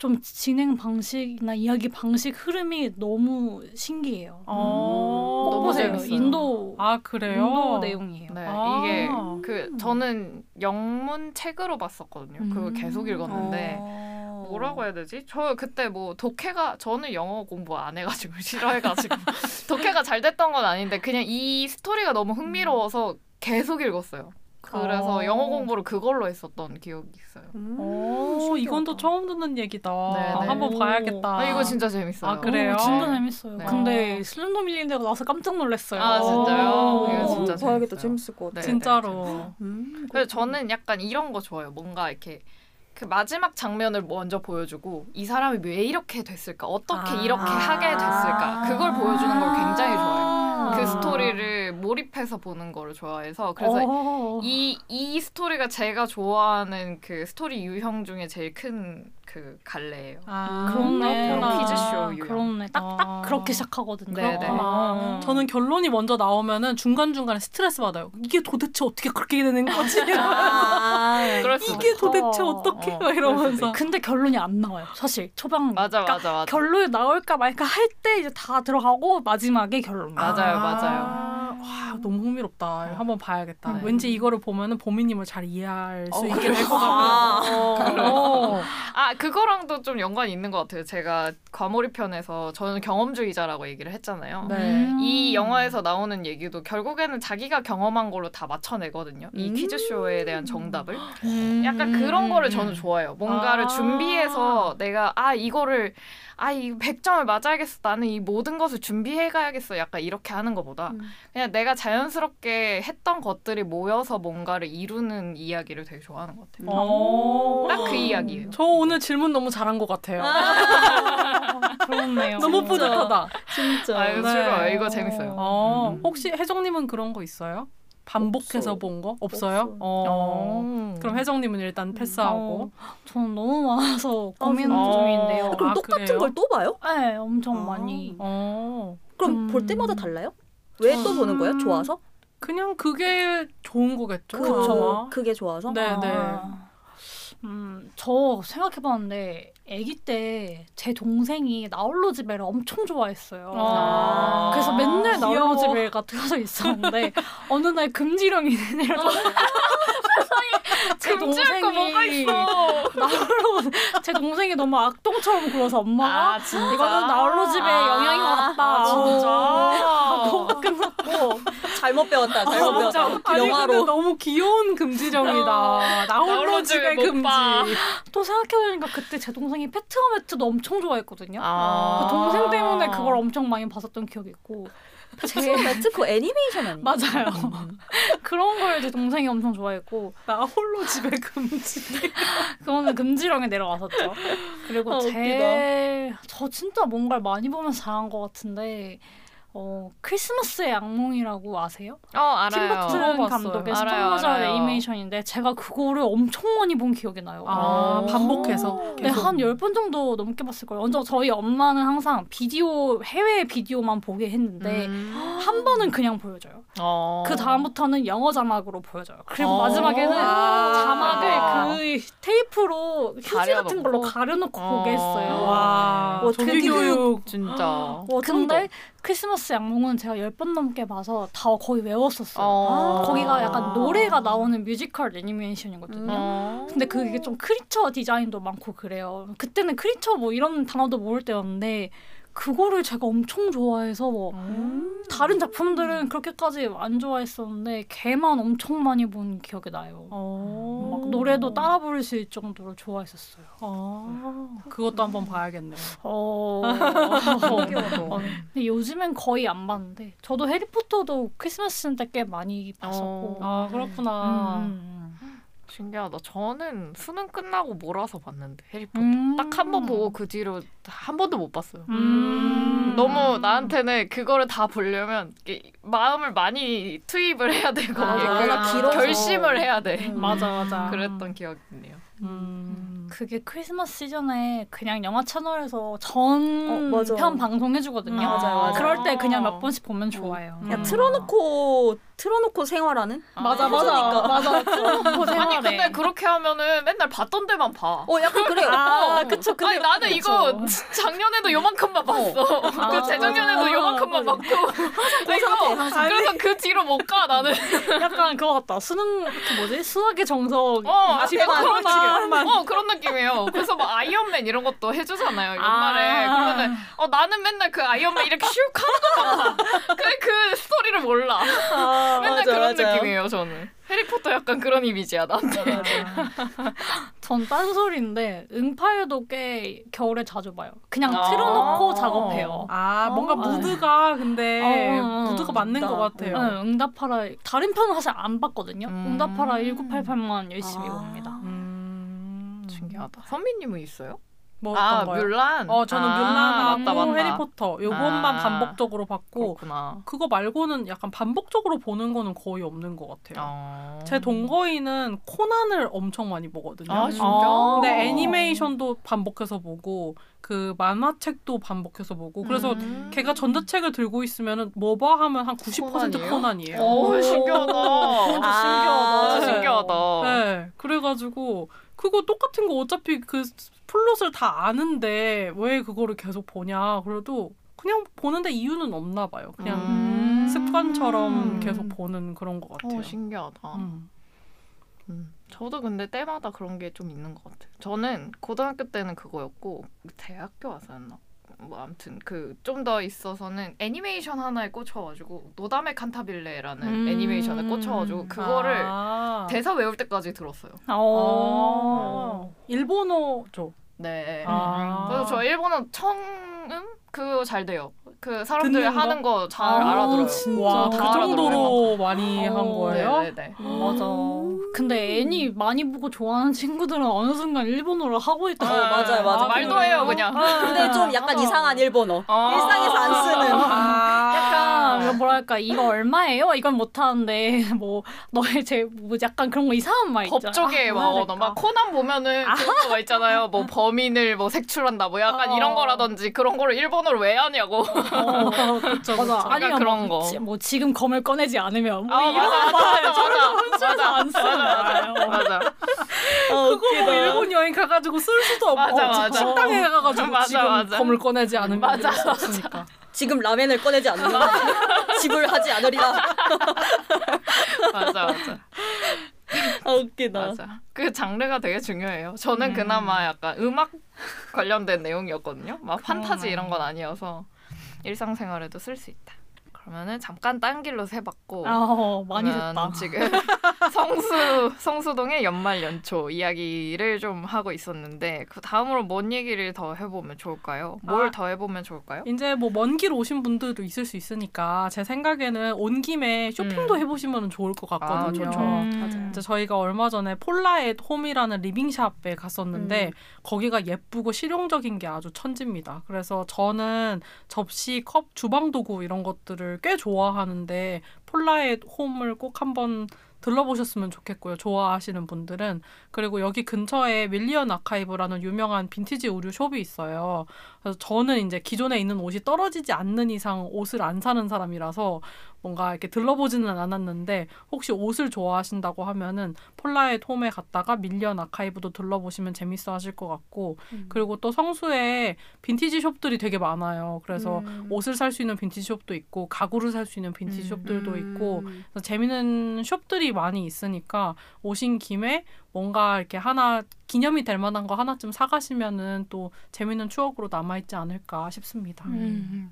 좀 진행 방식이나 이야기 방식 흐름이 너무 신기해요. 어. 꼭 너무 보세요. 재밌어요. 인도 아 그래요? 인도 내용이에요. 네, 아. 이게 그 저는 영문 책으로 봤었거든요. 그거 음. 계속 읽었는데 어. 뭐라고 해야 되지? 저 그때 뭐 독해가 저는 영어 공부 안 해가지고 싫어해가지고 독해가 잘 됐던 건 아닌데 그냥 이 스토리가 너무 흥미로워서 계속 읽었어요. 그래서 어. 영어 공부를 그걸로 했었던 기억이 있어요. 음, 오. 이건 또 처음 듣는 얘기다. 네, 네. 한번 봐야겠다. 아, 이거 진짜 재밌어요. 아, 그래요? 오, 진짜 재밌어요. 네. 근데 Slumdog Millionaire가 나와서 깜짝 놀랐어요. 아, 진짜요? 오. 이거 진짜 어, 봐야겠다. 재밌어요. 재밌을 것 같아. 네. 진짜로. 음, 그래서 저는 약간 이런 거 좋아해요. 뭔가 이렇게 그 마지막 장면을 먼저 보여주고 이 사람이 왜 이렇게 됐을까? 어떻게 아. 이렇게 하게 됐을까? 그걸 보여주는 걸 굉장히 좋아해요. 아. 그 스토리를 몰입해서 보는 거를 좋아해서 그래서 어. 이, 이 스토리가 제가 좋아하는 그 스토리 유형 중에 제일 큰 그 갈래예요. 아, 그렇네. 퀴즈쇼 유형. 그렇네. 딱, 딱 아. 그렇게 시작하거든요. 네네. 그렇구나. 저는 결론이 먼저 나오면은 중간 중간에 스트레스 받아요. 이게 도대체 어떻게 그렇게 되는 거지? 아, 이게. 도대체 어떻게 어, 막 이러면서. 근데 결론이 안 나와요. 사실 초반 맞아 그러니까 맞아 맞아. 결론이 나올까 말까 할 때 이제 다 들어가고 마지막에 결론. 맞아요, 맞아요. 와, 너무 흥미롭다. 한번 봐야겠다. 네. 왠지 이거를 보면은 보미님을 잘 이해할 수 어, 있게 될것 아. 같아요. 어. 아 그거랑도 좀 연관이 있는 것 같아요. 제가 과몰입 편에서 저는 경험주의자라고 얘기를 했잖아요. 네. 음. 이 영화에서 나오는 얘기도 결국에는 자기가 경험한 걸로 다 맞춰내거든요. 이 음. 퀴즈쇼에 대한 정답을. 음. 약간 그런 거를 저는 좋아해요. 뭔가를 아. 준비해서 내가 아 이거를 아 이 100점을 맞아야겠어. 나는 이 모든 것을 준비해 가야겠어. 약간 이렇게 하는 것보다 음. 그냥 내가 자연스럽게 했던 것들이 모여서 뭔가를 이루는 이야기를 되게 좋아하는 것 같아요. 어. 딱그 이야기예요. 저 오늘 질문 너무 잘한 것 같아요. 그렇네요. 너무 진짜. 뿌듯하다. 진짜. 아 이거 네. 이거 재밌어요. 어, 음. 혹시 혜정님은 그런 거 있어요? 반복해서 없어. 본 거? 없어요? 없어. 어. 그럼 혜정님은 일단 패스하고. 어, 저는 너무 많아서 고민? 중인데요. 어. 그럼 아, 똑같은 그래요? 걸또 봐요? 네, 엄청 아. 많이. 어. 그럼 볼 음. 때마다 달라요? 왜 또 보는 거예요? 좋아서? 그냥 그게 좋은 거겠죠. 그쵸. 그게 좋아서? 네, 네. 아, 음, 저 생각해봤는데 아기 때 제 동생이 나홀로 집에를 엄청 좋아했어요. 아. 그래서 맨날 귀여워. 나홀로 집에가 틀어져 있었는데 어느 날 금지령이 내려서 제거 뭐가 동생이? 나홀로 제 동생이 너무 악동처럼 굴어서 엄마가 아 진짜. 이거는 나홀로 집의 영향인 것 같다. 아, 진짜. 하고 끝났고 잘못 배웠다. 잘못 배웠다. 아니 영화로. 너무 귀여운 금지령이다. 나 홀로 집에 금지. 봐. 또 생각해보니까 그때 제 동생이 페트어매트도 엄청 좋아했거든요. 아. 그 동생 때문에 그걸 엄청 많이 봤었던 기억이 있고 제 매트 그 애니메이션 아니에요? 맞아요. 음. 그런 걸 제 동생이 엄청 좋아했고 나 홀로 집에 금지. 그거는 금지령에 내려왔었죠. 그리고 아, 제 저 진짜 뭔가를 많이 보면서 잘한 것 같은데 어 크리스마스의 악몽이라고 아세요? 어 알아요. 팀버튼. 감독의 스톱모션. 애니메이션인데 제가 그거를 엄청 많이 본 기억이 나요. 아 어. 반복해서. 네, 한열번 정도 넘게 봤을 거예요. 먼저 저희 엄마는 항상 비디오, 해외 비디오만 보게 했는데, 음. 한 번은 그냥 보여줘요. 어. 그 다음부터는 영어 자막으로 보여줘요. 그리고 어. 마지막에는 아. 자막을 그 테이프로 휴지 같은 걸로 가려놓고? 어. 보게 했어요. 와. 되게 교육. 진짜. 와, 근데 크리스마스 악몽은 제가 열 번 넘게 봐서 다 거의 외웠었어요. 어. 거기가 약간 노래가 나오는 뮤지컬 애니메이션이거든요. 어. 근데 그게 좀 creature 디자인도 많고 그래요. 그때는 creature 뭐 이런 단어도 모를 때였는데 그거를 제가 엄청 좋아해서 뭐 음. 다른 작품들은 그렇게까지 안 좋아했었는데 걔만 엄청 많이 본 기억이 나요. 어. 막 노래도 따라 부를 수 있을 정도로 좋아했었어요. 어. 그것도 한번 봐야겠네요. 어. 어, 근데 요즘엔 거의 안 봤는데 저도 해리포터도 크리스마스 때 꽤 많이 봤었고. 아 그렇구나. 음, 신기하다. 저는 수능 끝나고 몰아서 봤는데 해리포터. 음. 딱한 번 보고 그 뒤로 한 번도 못 봤어요. 음. 너무 나한테는 그거를 다 보려면 마음을 많이 투입을 해야 되고 아, 그 길어서. 결심을 해야 돼. 음. 맞아 맞아. 그랬던 기억이 있네요. 음. 그게 크리스마스 시즌에 그냥 영화 채널에서 전 어, 방송해주거든요. 맞아요, 맞아요. 그럴 때 그냥 몇 번씩 보면 좋아요. 음. 야 틀어놓고 틀어놓고 생활하는? 맞아 맞아 그러니까. 맞아. 또 생활해. 아니 근데 그렇게 하면은 맨날 봤던 데만 봐. 어 약간 그래요. 아, 어. 그쵸. 근데 아니 나는 그쵸. 이거 작년에도 요만큼만 봤어. 그 아, 재작년에도 맞아. 요만큼만 봤고. 그 상태. 그래서 그 뒤로 못 가 나는. 약간 그거 같다. 수능 그 뭐지? 수학의 정석. 어, 앞에만 그런 하나만. 느낌. 어, 그런 느낌이에요. 그래서 막 아이언맨 이런 것도 해주잖아요. 연말에. 아. 그러면은 어 나는 맨날 그 아이언맨 이렇게 슉 하는 거만 봐. 그, 그 스토리를 몰라. 아, 맨날 맞아, 그런 맞아요. 느낌이에요, 저는. 해리포터 약간 그런 이미지야, 나한테. 전 딴소리인데 응팔도 꽤 겨울에 자주 봐요. 그냥 아. 틀어놓고 작업해요. 아 뭔가 어. 무드가 근데 어, 어, 어. 무드가 맞는 것 같아요. 응, 응답하라 다른 편은 사실 안 봤거든요. 음. 응답하라 1988만 열심히 아. 봅니다. 음... 신기하다. 선미님은 있어요? 뭐 아, 거요? 뮬란? 어 저는 아, 뮬란하고 맞다, 맞다. 해리포터 요것만 아. 반복적으로 봤고 그렇구나. 그거 말고는 약간 반복적으로 보는 거는 거의 없는 것 같아요. 어. 제 동거인은 코난을 엄청 많이 보거든요. 아, 진짜? 근데 애니메이션도 반복해서 보고 그 만화책도 반복해서 보고 그래서 음. 걔가 전자책을 들고 있으면은 뭐봐 하면 한 90% 코난이에요? 오, 신기하다. 아, 진짜 신기하다. 네, 그래가지고 그거 똑같은 거 어차피 그 플롯을 다 아는데 왜 그거를 계속 보냐. 그래도 그냥 보는데 이유는 없나 봐요. 그냥 음. 습관처럼 계속 보는 그런 것 같아요. 어, 신기하다. 음. 음. 저도 근데 때마다 그런 게 좀 있는 것 같아요. 저는 고등학교 때는 그거였고 대학교 와서였나? 뭐 아무튼 그 좀 더 있어서는 애니메이션 하나에 꽂혀가지고 노담의 칸타빌레라는 음. 애니메이션에 꽂혀가지고 그거를 아. 대사 외울 때까지 들었어요. 어. 일본어죠. 네. 아. 그래서 저 일본어 청음 그거 잘 돼요. 그 사람들 듣는 거? 하는 거 잘 아, 알아들어요. 진짜? 와, 그다 정도로 많이 어. 한 거예요? 네네네. 맞아. 근데 애니 많이 보고 좋아하는 친구들은 어느 순간 일본어를 하고 있다. 어, 맞아요, 맞아요. 말도 그래요? 해요 그냥. 근데 좀 약간 어. 이상한 일본어. 어. 일상에서 안 쓰는. 아. 약간 이거 뭐랄까 이거 얼마예요? 이건 못 하는데 뭐 너의 제뭐 약간 그런 거 이상한 말 있잖아. 법조계 아, 막, 막 될까? 코난 보면은 그런 거 있잖아요. 뭐 범인을 뭐 색출한다 뭐 약간 어. 이런 거라든지 그런 거를 일본 어로 왜 하냐고. 어, 그쵸, 맞아. 아니면 그런 뭐, 거. 지, 뭐 지금 검을 꺼내지 않으면 뭐 아, 이런 맞아, 맞아, 맞아, 맞아, 안 쓰는 맞아, 거예요. 맞아. 어, 그거 뭐 일본 여행 가가지고 쓸 수도 없고 맞아, 어, 맞아. 식당에 가가지고 맞아, 지금 맞아. 검을 꺼내지 않으면 맞아, 없으니까. 지금 라멘을 꺼내지 않으면 지불하지 않으리라. 맞아, 맞아. 아 웃기다. 맞아. 그 장르가 되게 중요해요. 저는 그나마 약간 음악 관련된 내용이었거든요. 막 판타지 이런 건 아니어서 일상생활에도 쓸 수 있다. 그러면은 잠깐 딴 길로 새봤고 아, 어, 많이 그러면 됐다. 지금 성수 성수동의 연말 연초 이야기를 좀 하고 있었는데 그 다음으로 뭔 얘기를 더 해보면 좋을까요? 뭘 아. 더 해보면 좋을까요? 이제 뭐 먼 길 오신 분들도 있을 수 있으니까 제 생각에는 온 김에 쇼핑도 음. 해보시면 좋을 것 아, 같거든요. 좋죠. 음. 이제 저희가 얼마 전에 폴라앳 홈이라는 리빙샵에 갔었는데 음. 거기가 예쁘고 실용적인 게 아주 천지입니다. 그래서 저는 접시, 컵, 주방 도구 이런 것들을 꽤 좋아하는데 폴라앳 홈을 꼭 한번 들러보셨으면 좋겠고요. 좋아하시는 분들은 그리고 여기 근처에 윌리언 아카이브라는 유명한 빈티지 의류 숍이 있어요. 그래서 저는 이제 기존에 있는 옷이 떨어지지 않는 이상 옷을 안 사는 사람이라서 뭔가 이렇게 들러보지는 않았는데 혹시 옷을 좋아하신다고 하면은 폴라앳 홈에 갔다가 밀리언 아카이브도 들러보시면 재밌어 하실 것 같고 그리고 또 성수에 빈티지 숍들이 되게 많아요. 그래서 음. 옷을 살 수 있는 빈티지 숍도 있고 가구를 살 수 있는 빈티지 음. 숍들도 있고 음. 그래서 재밌는 숍들이 많이 있으니까 오신 김에 뭔가 이렇게 하나 기념이 될 만한 거 하나쯤 사가시면은 또 재밌는 추억으로 남아있지 않을까 싶습니다. 음.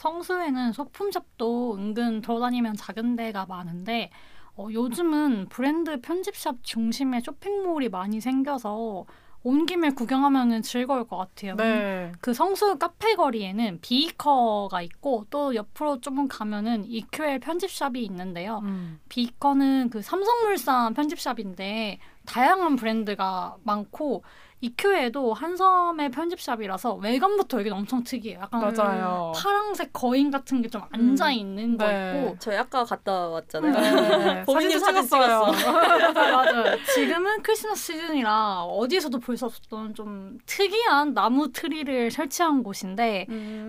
성수에는 소품샵도 은근 돌아다니면 작은 데가 많은데 어, 요즘은 브랜드 편집샵 중심의 쇼핑몰이 많이 생겨서 온 김에 구경하면 즐거울 것 같아요. 네. 그 성수 카페 거리에는 비커가 있고 또 옆으로 조금 가면은 EQL 편집샵이 있는데요. 음. 비커는 그 삼성물산 편집샵인데 다양한 브랜드가 많고 EQ에도 한섬의 편집샵이라서 외관부터 여기는 엄청 특이해요. 약간 맞아요. 파랑색 거인 같은 게 좀 앉아 있는 거 네. 있고 저희 아까 갔다 왔잖아요. 네. 보미님 사진 사진 찍었어. 맞아요, 맞아요. 지금은 크리스마스 시즌이라 어디에서도 볼 수 없었던 좀 특이한 나무 트리를 설치한 곳인데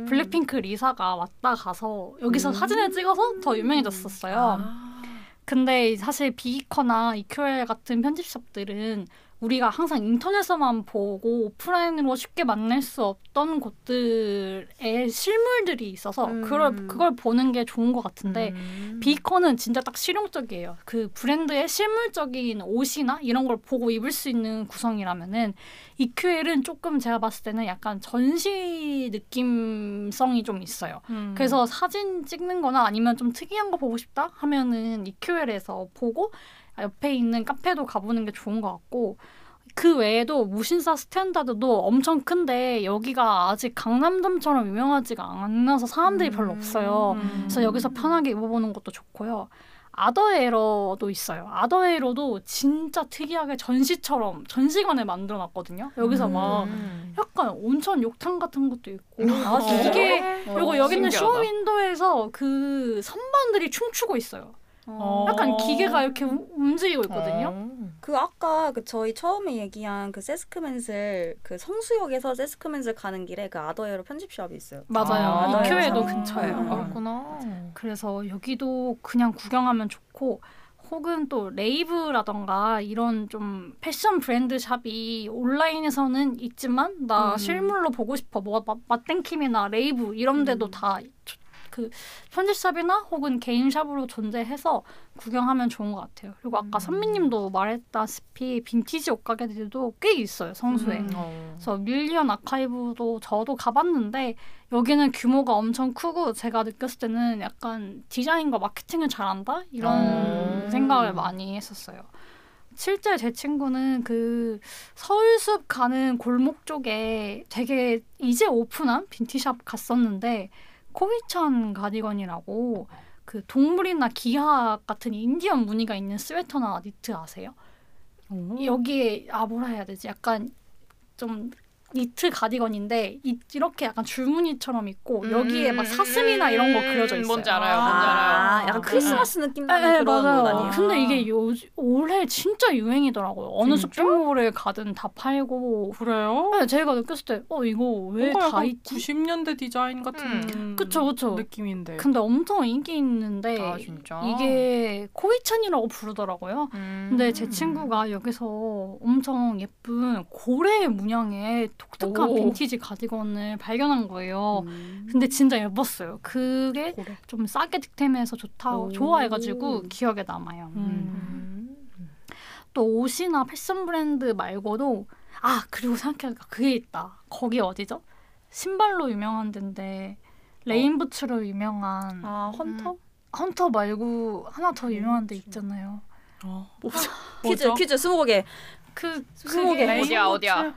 블랙핑크 리사가 왔다 가서 여기서 음. 사진을 찍어서 더 유명해졌었어요. 아. 근데 사실 비이커나 EQL 같은 편집샵들은 우리가 항상 인터넷에서만 보고 오프라인으로 쉽게 만날 수 없던 곳들의 실물들이 있어서 음. 그걸 그걸 보는 게 좋은 것 같은데 음. 비이커는 진짜 딱 실용적이에요. 그 브랜드의 실물적인 옷이나 이런 걸 보고 입을 수 있는 구성이라면은 EQL은 조금 제가 봤을 때는 약간 전시 느낌성이 좀 있어요. 음. 그래서 사진 찍는 거나 아니면 좀 특이한 거 보고 싶다 하면은 EQL에서 보고 옆에 있는 카페도 가보는 게 좋은 것 같고 그 외에도 무신사 스탠다드도 엄청 큰데 여기가 아직 강남점처럼 유명하지가 않아서 사람들이 별로 없어요. 음. 그래서 여기서 편하게 입어보는 것도 좋고요. 아더에러도 있어요. 아더에러도 진짜 특이하게 전시처럼 전시관을 만들어놨거든요. 여기서 막 음. 약간 온천 욕탕 같은 것도 있고 아, 이게 어, 그리고 여기는 신기하다. 쇼윈도에서 그 선반들이 춤추고 있어요. 어. 약간 기계가 이렇게 우- 움직이고 있거든요. 어. 그 아까 그 저희 처음에 얘기한 그 세스크맨슬 그 성수역에서 세스크맨슬 가는 길에 그 아더에러 편집샵이 있어요. 맞아요. 아, EQL도 아, 근처예요. 아, 그렇구나. 그래서 여기도 그냥 구경하면 좋고 혹은 또 레이브라던가 이런 좀 패션 브랜드 샵이 온라인에서는 있지만 나 음. 실물로 보고 싶어 뭐 마- 마뗑킴이나 레이브 이런 데도 음. 다 그 편집샵이나 혹은 개인 샵으로 존재해서 구경하면 좋은 것 같아요. 그리고 아까 음. 선미님도 말했다시피 빈티지 옷가게들도 꽤 있어요 성수에. 음. 어. 그래서 밀리언 아카이브도 저도 가봤는데 여기는 규모가 엄청 크고 제가 느꼈을 때는 약간 디자인과 마케팅을 잘한다 이런 음. 생각을 많이 했었어요. 실제 제 친구는 그 서울숲 가는 골목 쪽에 되게 이제 오픈한 빈티샵 갔었는데 코비찬 가디건이라고 그 동물이나 기하 같은 인디언 무늬가 있는 스웨터나 니트 아세요? 여기에 아 뭐라 해야 되지? 약간 좀 니트 가디건인데 이, 이렇게 약간 줄무늬처럼 있고 여기에 막 사슴이나 이런 거 그려져 있어요. 음, 뭔지 알아요. 뭔지 아, 알아요. 약간 크리스마스 느낌 나는 네, 그런 맞아요. 옷 아니에요? 근데 이게 요 올해 진짜 유행이더라고요. 어느? 쇼핑몰에 가든 다 팔고. 그래요? 네, 제가 느꼈을 때, 어 이거 왜다 약간 있지? 90년대 디자인 같은 그쵸, 그쵸. 느낌인데. 근데 엄청 인기 있는데 아, 진짜? 이게 코위찬이라고 부르더라고요. 음. 근데 제 친구가 여기서 엄청 예쁜 고래 문양의 독특한 오. 빈티지 가디건을 발견한 거예요. 음. 근데 진짜 예뻤어요. 그게 고래. 좀 싸게 득템해서 좋다고 오. 좋아해가지고 기억에 남아요. 음. 또 옷이나 패션 브랜드 말고도 아 그리고 생각해보니까 그게 있다. 거기 어디죠? 신발로 유명한 데인데 레인부츠로 유명한 아 헌터? 헌터 말고 하나 더 유명한 데 있잖아요. 어. 퀴즈 뭐죠? 퀴즈 스무 개. 그 스무 개. 어디야, 어디야? 아,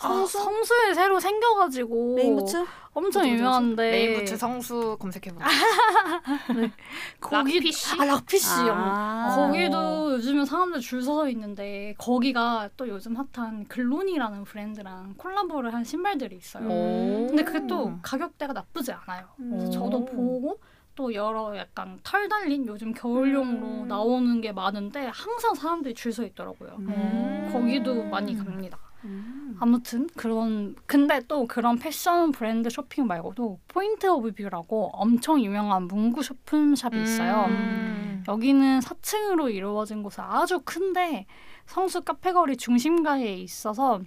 성수? 성수에 새로 생겨가지고 레인부츠? 엄청? 유명한데 레인부츠 성수 검색해보자. 거기 락피쉬? 아 락피쉬 아. 거기도 요즘에 사람들 줄 서서 있는데 거기가 또 요즘 핫한 글로니라는 브랜드랑 콜라보를 한 신발들이 있어요. 오. 근데 그게 또 가격대가 나쁘지 않아요. 그래서 음. 저도 보고 또 여러 약간 털 달린 요즘 겨울용으로 음. 나오는 게 많은데 항상 사람들이 줄 서 있더라고요. 음. 거기도 많이 갑니다. 음. 아무튼 그런 근데 또 그런 패션 브랜드 쇼핑 말고도 포인트 오브 뷰라고 엄청 유명한 문구 쇼핑샵이 있어요. 음. 여기는 4층으로 이루어진 곳은 아주 큰데 성수 카페거리 중심가에 있어서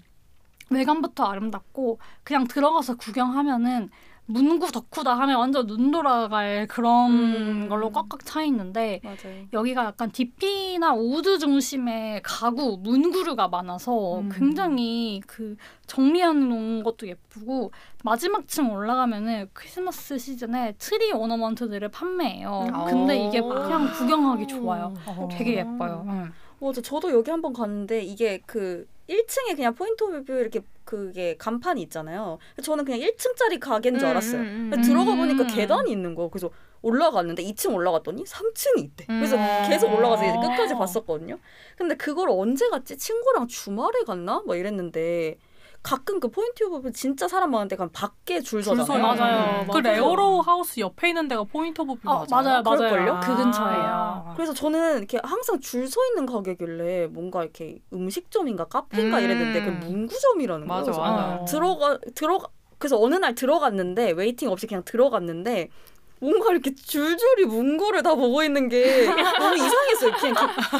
외관부터 아름답고 그냥 들어가서 구경하면은 문구 덕후다 하면 완전 눈 돌아갈 그런 음. 걸로 꽉꽉 차 있는데 맞아요. 여기가 약간 DP나 우드 중심의 가구, 문구류가 많아서 음. 굉장히 그 정리해 놓은 것도 예쁘고 마지막 층 올라가면은 크리스마스 시즌에 트리 ornament들을 판매해요. 음. 근데 이게 오. 그냥 구경하기 좋아요. 어. 되게 예뻐요. 응. 맞아. 저도 여기 한번 갔는데 이게 그 1층에 그냥 포인트 오브 뷰 이렇게 그게 간판이 있잖아요. 저는 그냥 1층짜리 가게인 줄 음, 알았어요. 음, 음. 들어가 보니까 음. 계단이 있는 거. 그래서 올라갔는데 2층 올라갔더니 3층이 있대. 그래서 음. 계속 올라가서 이제 끝까지 봤었거든요. 근데 그걸 언제 갔지? 친구랑 주말에 갔나? 뭐 이랬는데 가끔 그 Point of View 진짜 사람 많은데 그냥 밖에 줄줄 서잖아요. 서요. 맞아요. 그 맞아요. 레오로 하우스 옆에 있는 데가 Point of View 어, 맞아요? 맞아요, 맞아요. 그럴걸요? 그 근처예요. 아. 그래서 저는 이렇게 항상 줄 서 있는 가게길래 뭔가 이렇게 음식점인가 카페인가 음. 이랬는데 그 문구점이라는 거예요. 맞아, 맞아. 어. 들어가 들어가 그래서 어느 날 들어갔는데 waiting 없이 그냥 들어갔는데 뭔가 이렇게 줄줄이 문구를 다 보고 있는 게 너무 이상했어요. 그냥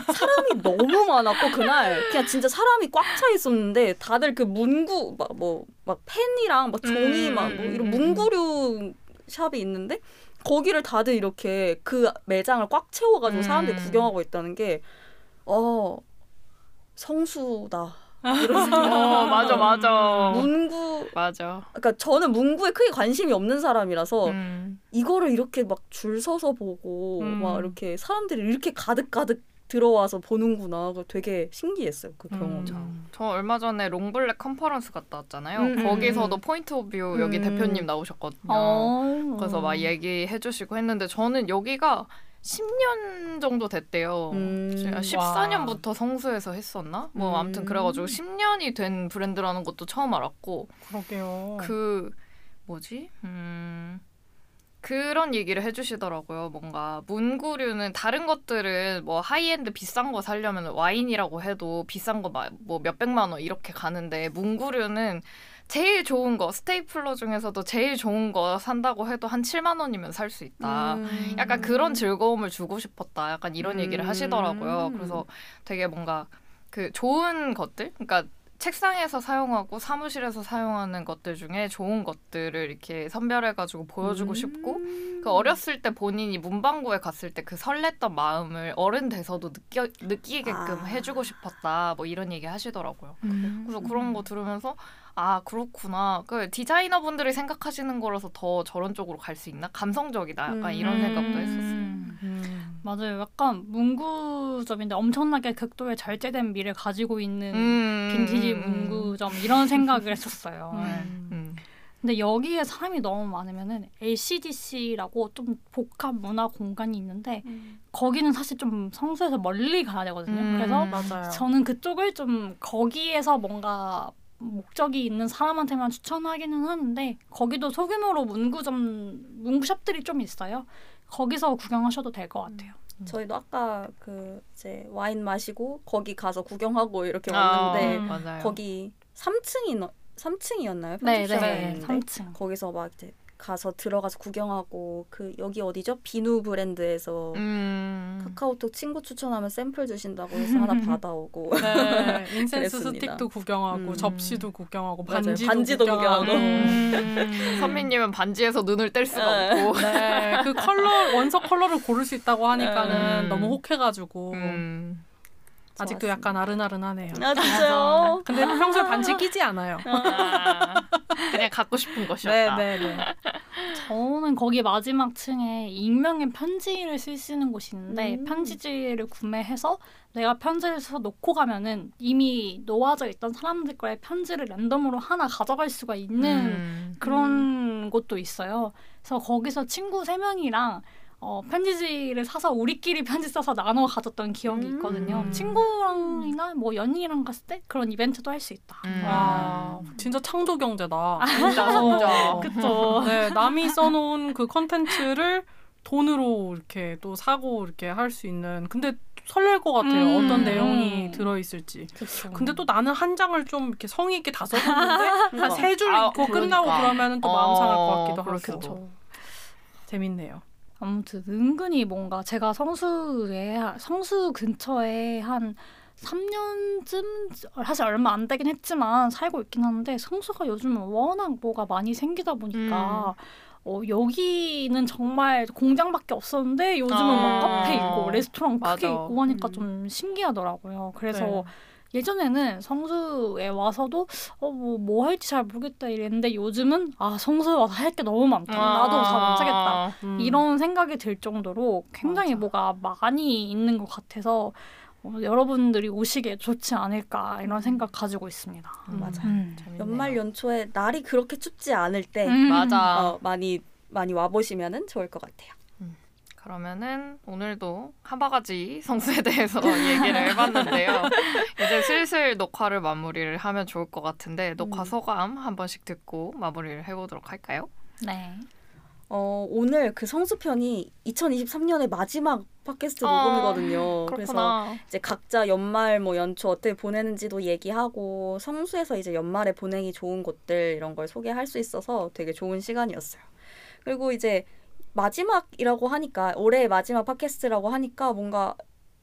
그 사람이 너무 많았고 그날 그냥 진짜 사람이 꽉 차 있었는데 다들 그 문구 막 뭐 막 펜이랑 막 종이 음, 막 뭐 이런 음, 문구류 shop이 있는데 거기를 다들 이렇게 그 매장을 꽉 채워가지고 사람들이 음. 구경하고 있다는 게 어 성수다 이런 생각. 어 맞아 맞아. 문구 맞아. 그러니까 저는 문구에 크게 관심이 없는 사람이라서 음. 이거를 이렇게 막 줄 서서 보고 음. 막 이렇게 사람들이 이렇게 가득 가득 들어와서 보는구나. 되게 신기했어요. 그 경험. 음. 저 얼마 전에 Longblack 컨퍼런스 갔다 왔잖아요. 음, 거기서도 음. Point of View 여기 음. 대표님 나오셨거든요. 어. 그래서 막 얘기해 주시고 했는데 저는 여기가 10년 정도 됐대요. 음. 제가 14년부터 성수에서 했었나? 뭐 음. 아무튼 그래가지고 10년이 된 브랜드라는 것도 처음 알았고 그러게요. 그 뭐지? 음 그런 얘기를 해주시더라고요. 뭔가 문구류는 다른 것들은 뭐 하이엔드 비싼 거 사려면 와인이라고 해도 비싼 거 뭐 몇백만 원 이렇게 가는데 문구류는 제일 좋은 거 스테이플러 중에서도 제일 좋은 거 산다고 해도 한 7만 원이면 살 수 있다. 음. 약간 그런 즐거움을 주고 싶었다. 약간 이런 얘기를 음. 하시더라고요. 그래서 되게 뭔가 그 좋은 것들, 그러니까 책상에서 사용하고 사무실에서 사용하는 것들 중에 좋은 것들을 이렇게 선별해가지고 보여주고 음. 싶고 그 어렸을 때 본인이 문방구에 갔을 때 그 설렜던 마음을 어른 돼서도 느껴 느끼게끔 아. 해주고 싶었다. 뭐 이런 얘기 하시더라고요. 음. 그래서 그런 거 들으면서 아 그렇구나. 그 디자이너 분들이 생각하시는 거라서 더 저런 쪽으로 갈 수 있나? 감성적이다. 약간 음. 이런 생각도 했었어요. 음. 음. 맞아요. 약간 문구점인데 엄청나게 극도의 절제된 미를 가지고 있는 음, 빈티지 음, 문구점 이런 생각을 했었어요. 음. 음. 근데 여기에 사람이 너무 많으면은 LCDC라고 좀 복합 문화 공간이 있는데 거기는 사실 좀 성수에서 멀리 가야 되거든요. 음. 그래서 맞아요. 저는 그쪽을 좀 거기에서 뭔가 목적이 있는 사람한테만 추천하기는 하는데 거기도 소규모로 문구점 문구샵들이 좀 있어요. 거기서 구경하셔도 될 것 같아요. 저희도 아까 그 이제 와인 마시고 거기 가서 구경하고 이렇게 아, 왔는데 음. 맞아요. 거기 3층이 3층이었나요? 네, 네, 있는데 3층. 거기서 막 이제 가서 들어가서 구경하고 그 여기 어디죠? 비누 브랜드에서 음. 카카오톡 친구 추천하면 샘플 주신다고 해서 하나 받아오고 네, incense. stick도 구경하고 음. 접시도 구경하고. 반지도, 반지도 구경하고. 구경하고. 음. 선미님은 반지에서 눈을 뗄 수가 네. 없고. 네, 그 컬러 원석 컬러를 고를 수 있다고 하니까는 음. 너무 혹해가지고 음. 아직도 좋았습니다. 약간 아른아른하네요. 아 진짜요? 근데 평소에 반지 끼지 않아요. 아, 그냥 갖고 싶은 네, 것이었다. 네, 네. 저는 거기 마지막 층에 익명의 편지를 쓸수 있는 곳이 있는데 음. 편지지를 구매해서 내가 편지를 써서 놓고 가면은 이미 놓아져 있던 사람들 거의 편지를 랜덤으로 하나 가져갈 수가 있는 음. 그런 곳도 있어요. 그래서 거기서 친구 세 명이랑 어, 편지지를 사서 우리끼리 편지 써서 나눠 가졌던 기억이 있거든요. 음. 친구랑이나 뭐 연인이랑 갔을 때 그런 이벤트도 할 수 있다. 음. 와, 진짜 창조 경제다. 진짜 진짜. 그쵸. 네, 남이 써놓은 그 컨텐츠를 돈으로 이렇게 또 사고 이렇게 할 수 있는. 근데 설렐 것 같아요. 음. 어떤 내용이 들어 있을지. 그쵸. 근데 또 나는 한 장을 좀 이렇게 성의 있게 다 써줬는데 한 세줄 아, 읽고 그러니까. 끝나고 그러면은 또 마음 상할 것 같기도 어, 하고. 수도. 재밌네요. 아무튼 은근히 뭔가 제가 성수에 성수 근처에 한 3년쯤 사실 얼마 안 되긴 했지만 살고 있긴 하는데 성수가 요즘 워낙 뭐가 많이 생기다 보니까 어, 여기는 정말 공장밖에 없었는데 요즘은 막 아. 카페 있고 레스토랑 크게 맞아. 있고 하니까 음. 좀 신기하더라고요. 그래서 네. 예전에는 성수에 와서도 어뭐뭐 할지 잘 모르겠다 이랬는데 요즘은 아 성수 와서 할 게 너무 많다. 나도 다못 차겠다. 음. 이런 생각이 들 정도로 굉장히 맞아. 뭐가 많이 있는 것 같아서 어, 여러분들이 오시기에 좋지 않을까 이런 생각 가지고 있습니다. 음. 맞아요. 음. 연말 연초에 날이 그렇게 춥지 않을 때 음. 맞아. 어, 많이 많이 와 보시면은 좋을 것 같아요. 그러면은 오늘도 한 바가지 성수에 대해서 얘기를 해봤는데요. 이제 슬슬 녹화를 마무리를 하면 좋을 것 같은데 녹화 음. 소감 한 번씩 듣고 마무리를 해보도록 할까요? 네. 어, 오늘 그 성수편이 2023년의 마지막 팟캐스트 어, 녹음이거든요. 그래서 그렇구나. 이제 각자 연말 뭐 연초 어떻게 보내는지도 얘기하고 성수에서 이제 연말에 보내기 좋은 곳들 이런 걸 소개할 수 있어서 되게 좋은 시간이었어요. 그리고 이제 마지막이라고 하니까 올해의 마지막 팟캐스트라고 하니까 뭔가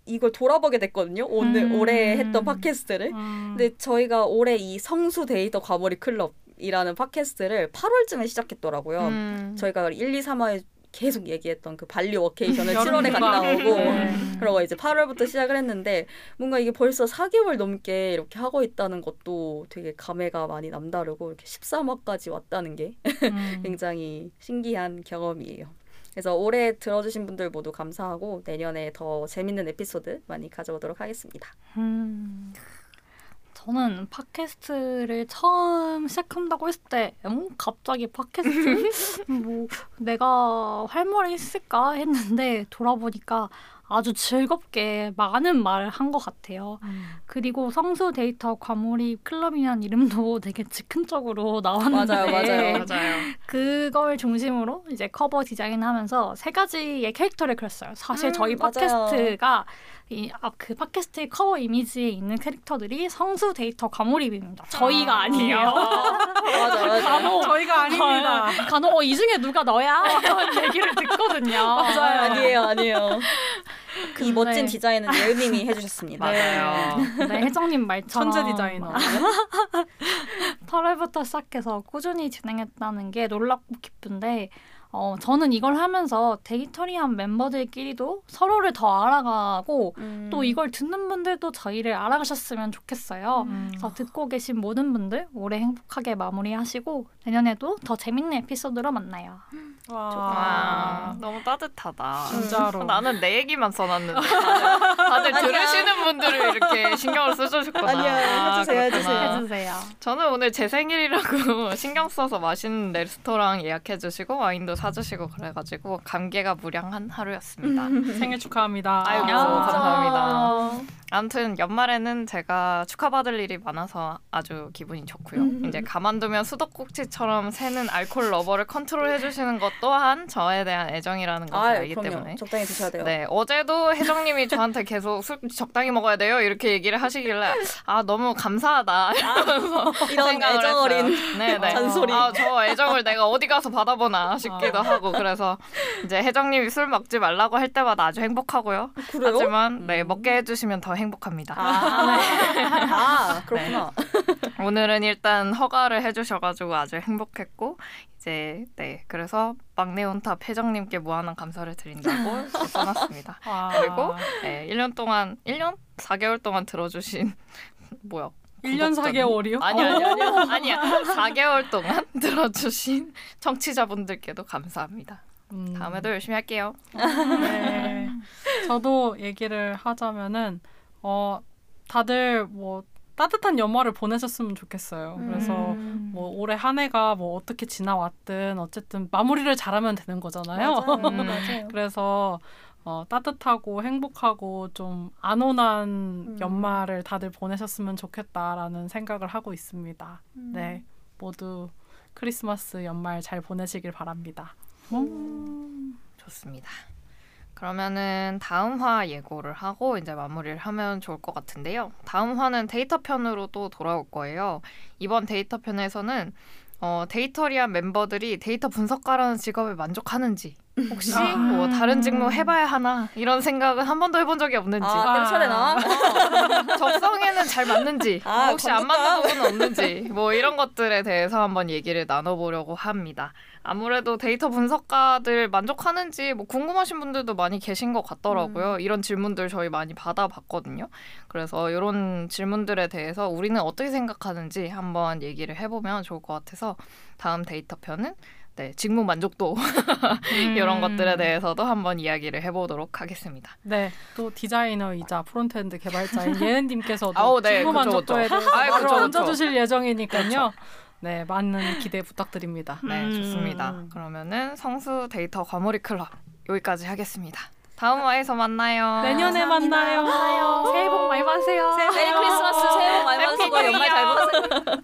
이걸 돌아보게 됐거든요. 오늘 음. 올해 했던 팟캐스트를. 음. 근데 저희가 올해 이 성수 데이터 과몰입 클럽이라는 팟캐스트를 8월쯤에 시작했더라고요. 음. 저희가 1, 2, 3화에 계속 얘기했던 그 발리 워케이션을 여름 7월에 휴가. 갔다 오고 네. 그러고 이제 8월부터 시작을 했는데 뭔가 이게 벌써 4개월 넘게 이렇게 하고 있다는 것도 되게 감회가 많이 남다르고 이렇게 13화까지 왔다는 게 음. 굉장히 신기한 경험이에요. 그래서 올해 들어주신 분들 모두 감사하고 내년에 더 재밌는 에피소드 많이 가져오도록 하겠습니다. 음. 저는 팟캐스트를 처음 시작한다고 했을 때, 음, 갑자기 팟캐스트? 뭐, 내가 할 말이 있을까 했는데, 돌아보니까 아주 즐겁게 많은 말을 한 것 같아요. 음. 그리고 성수 데이터 과몰입 클럽이라는 이름도 되게 즉흥적으로 나왔는데, 맞아요, 맞아요. 맞아요. 그걸 중심으로 이제 커버 디자인하면서 세 가지의 캐릭터를 그렸어요. 사실 음, 저희. 팟캐스트가 이그 팟캐스트의 커버 이미지에 있는 캐릭터들이 성수 데이터 과몰입입니다. 저희가 아니에요. 맞아, 맞아. 간혹 저희가 아닙니다. 간혹 어, 이 중에 누가 너야? 이런 얘기를 듣거든요. 맞아요. 아니에요, 아니에요. 이 멋진 디자인은 예은님이 해주셨습니다. 맞아요. 네, 혜정님 말처럼 천재 디자이너. 8월부터 시작해서 꾸준히 진행했다는 게 놀랍고 기쁜데 어, 저는 이걸 하면서 데이터리안 멤버들끼리도 서로를 더 알아가고 음. 또 이걸 듣는 분들도 저희를 알아가셨으면 좋겠어요. 음. 그래서 듣고 계신 모든 분들 올해 행복하게 마무리하시고 내년에도 더 재밌는 에피소드로 만나요. 와. 와, 너무 따뜻하다. 진짜로. 나는 내 얘기만 써놨는데 다들. 들으시는 분들을 이렇게 신경을 써주셨구나. 아니야, 해주세요. 해주세요. 해주세요. 저는 오늘 제 생일이라고 신경 써서 맛있는 레스토랑 예약해주시고 와인도 사주시고 그래가지고 감개가 무량한 하루였습니다. 생일 축하합니다. 야, 감사합니다. 아무튼 연말에는 제가 축하받을 일이 많아서 아주 기분이 좋고요. 음. 이제 가만두면 수도꼭지처럼 새는 alcohol lover를 컨트롤 해주시는 것 또한 저에 대한 애정이라는 것을 아, 알기 그럼요. 때문에 적당히 드셔야 돼요. 네, 어제도 혜정님이 저한테 계속 술 적당히 먹어야 돼요 이렇게 얘기를 하시길래 아 너무 감사하다 이런 생각을 애정 어린 했어요. 네, 네. 잔소리. 아, 저 애정을 내가 어디 가서 받아보나 싶 기도 하고 그래서 이제 혜정님이 술 먹지 말라고 할 때마다 아주 행복하고요. 그래요? 하지만 네 먹게 해주시면 더 행복합니다. 아, 아 그렇구나. 오늘은 일단 허가를 해주셔가지고 아주 행복했고 이제 네 그래서 막내 온탑 혜정님께 무한한 감사를 드린다고 써놨습니다. 와. 그리고 네, 1년 동안 1년 4개월 동안 들어주신 뭐야? 1년 구독자님? 4개월이요? 아니 아니 아니 아니야 4개월 동안 들어주신 청취자분들께도 감사합니다. 음. 다음에도 열심히 할게요. 네. 저도 얘기를 하자면은 어 다들 뭐 따뜻한 연말을 보내셨으면 좋겠어요. 그래서 음. 뭐 올해 한 해가 뭐 어떻게 지나왔든 어쨌든 마무리를 잘하면 되는 거잖아요. 맞아요. 음. 맞아요. 그래서 어, 따뜻하고 행복하고 좀 안온한 음. 연말을 다들 보내셨으면 좋겠다라는 생각을 하고 있습니다. 음. 네, 모두 크리스마스 연말 잘 보내시길 바랍니다. 좋습니다. 그러면은 다음 화 예고를 하고 이제 마무리를 하면 좋을 것 같은데요. 다음 화는 데이터 편으로 또 돌아올 거예요. 이번 데이터 편에서는 어, 데이터리안 멤버들이 데이터 분석가라는 직업에 만족하는지 혹시 아. 뭐 다른 직무 해봐야 하나 이런 생각은 한 번도 해본 적이 없는지 아, 땜 차례나? 적성에는 잘 맞는지 아, 혹시 안 건졌다. 맞는 부분은 없는지 뭐 이런 것들에 대해서 한번 얘기를 나눠보려고 합니다. 아무래도 데이터 분석가들 만족하는지 뭐 궁금하신 분들도 많이 계신 것 같더라고요. 이런 질문들 저희 많이 받아봤거든요. 그래서 이런 질문들에 대해서 우리는 어떻게 생각하는지 한번 얘기를 해보면 좋을 것 같아서 다음 데이터 편은 네, 직무 만족도 이런 음. 것들에 대해서도 한번 이야기를 해보도록 하겠습니다. 네, 또 디자이너이자 frontend 개발자인 예은님께서도 아우, 네, 직무 그쵸, 그쵸. 그쵸, 그쵸. 얹어주실 예정이니까요. 네, 많은 기대 부탁드립니다. 네, 음. 좋습니다. 그러면은 성수 데이터 과몰입 클럽 여기까지 하겠습니다. 다음 화에서 만나요. 내년에 만나요. 새해 복 많이 받으세요. Merry Christmas 새해 복 많이 받으시고 연말 잘 보내세요.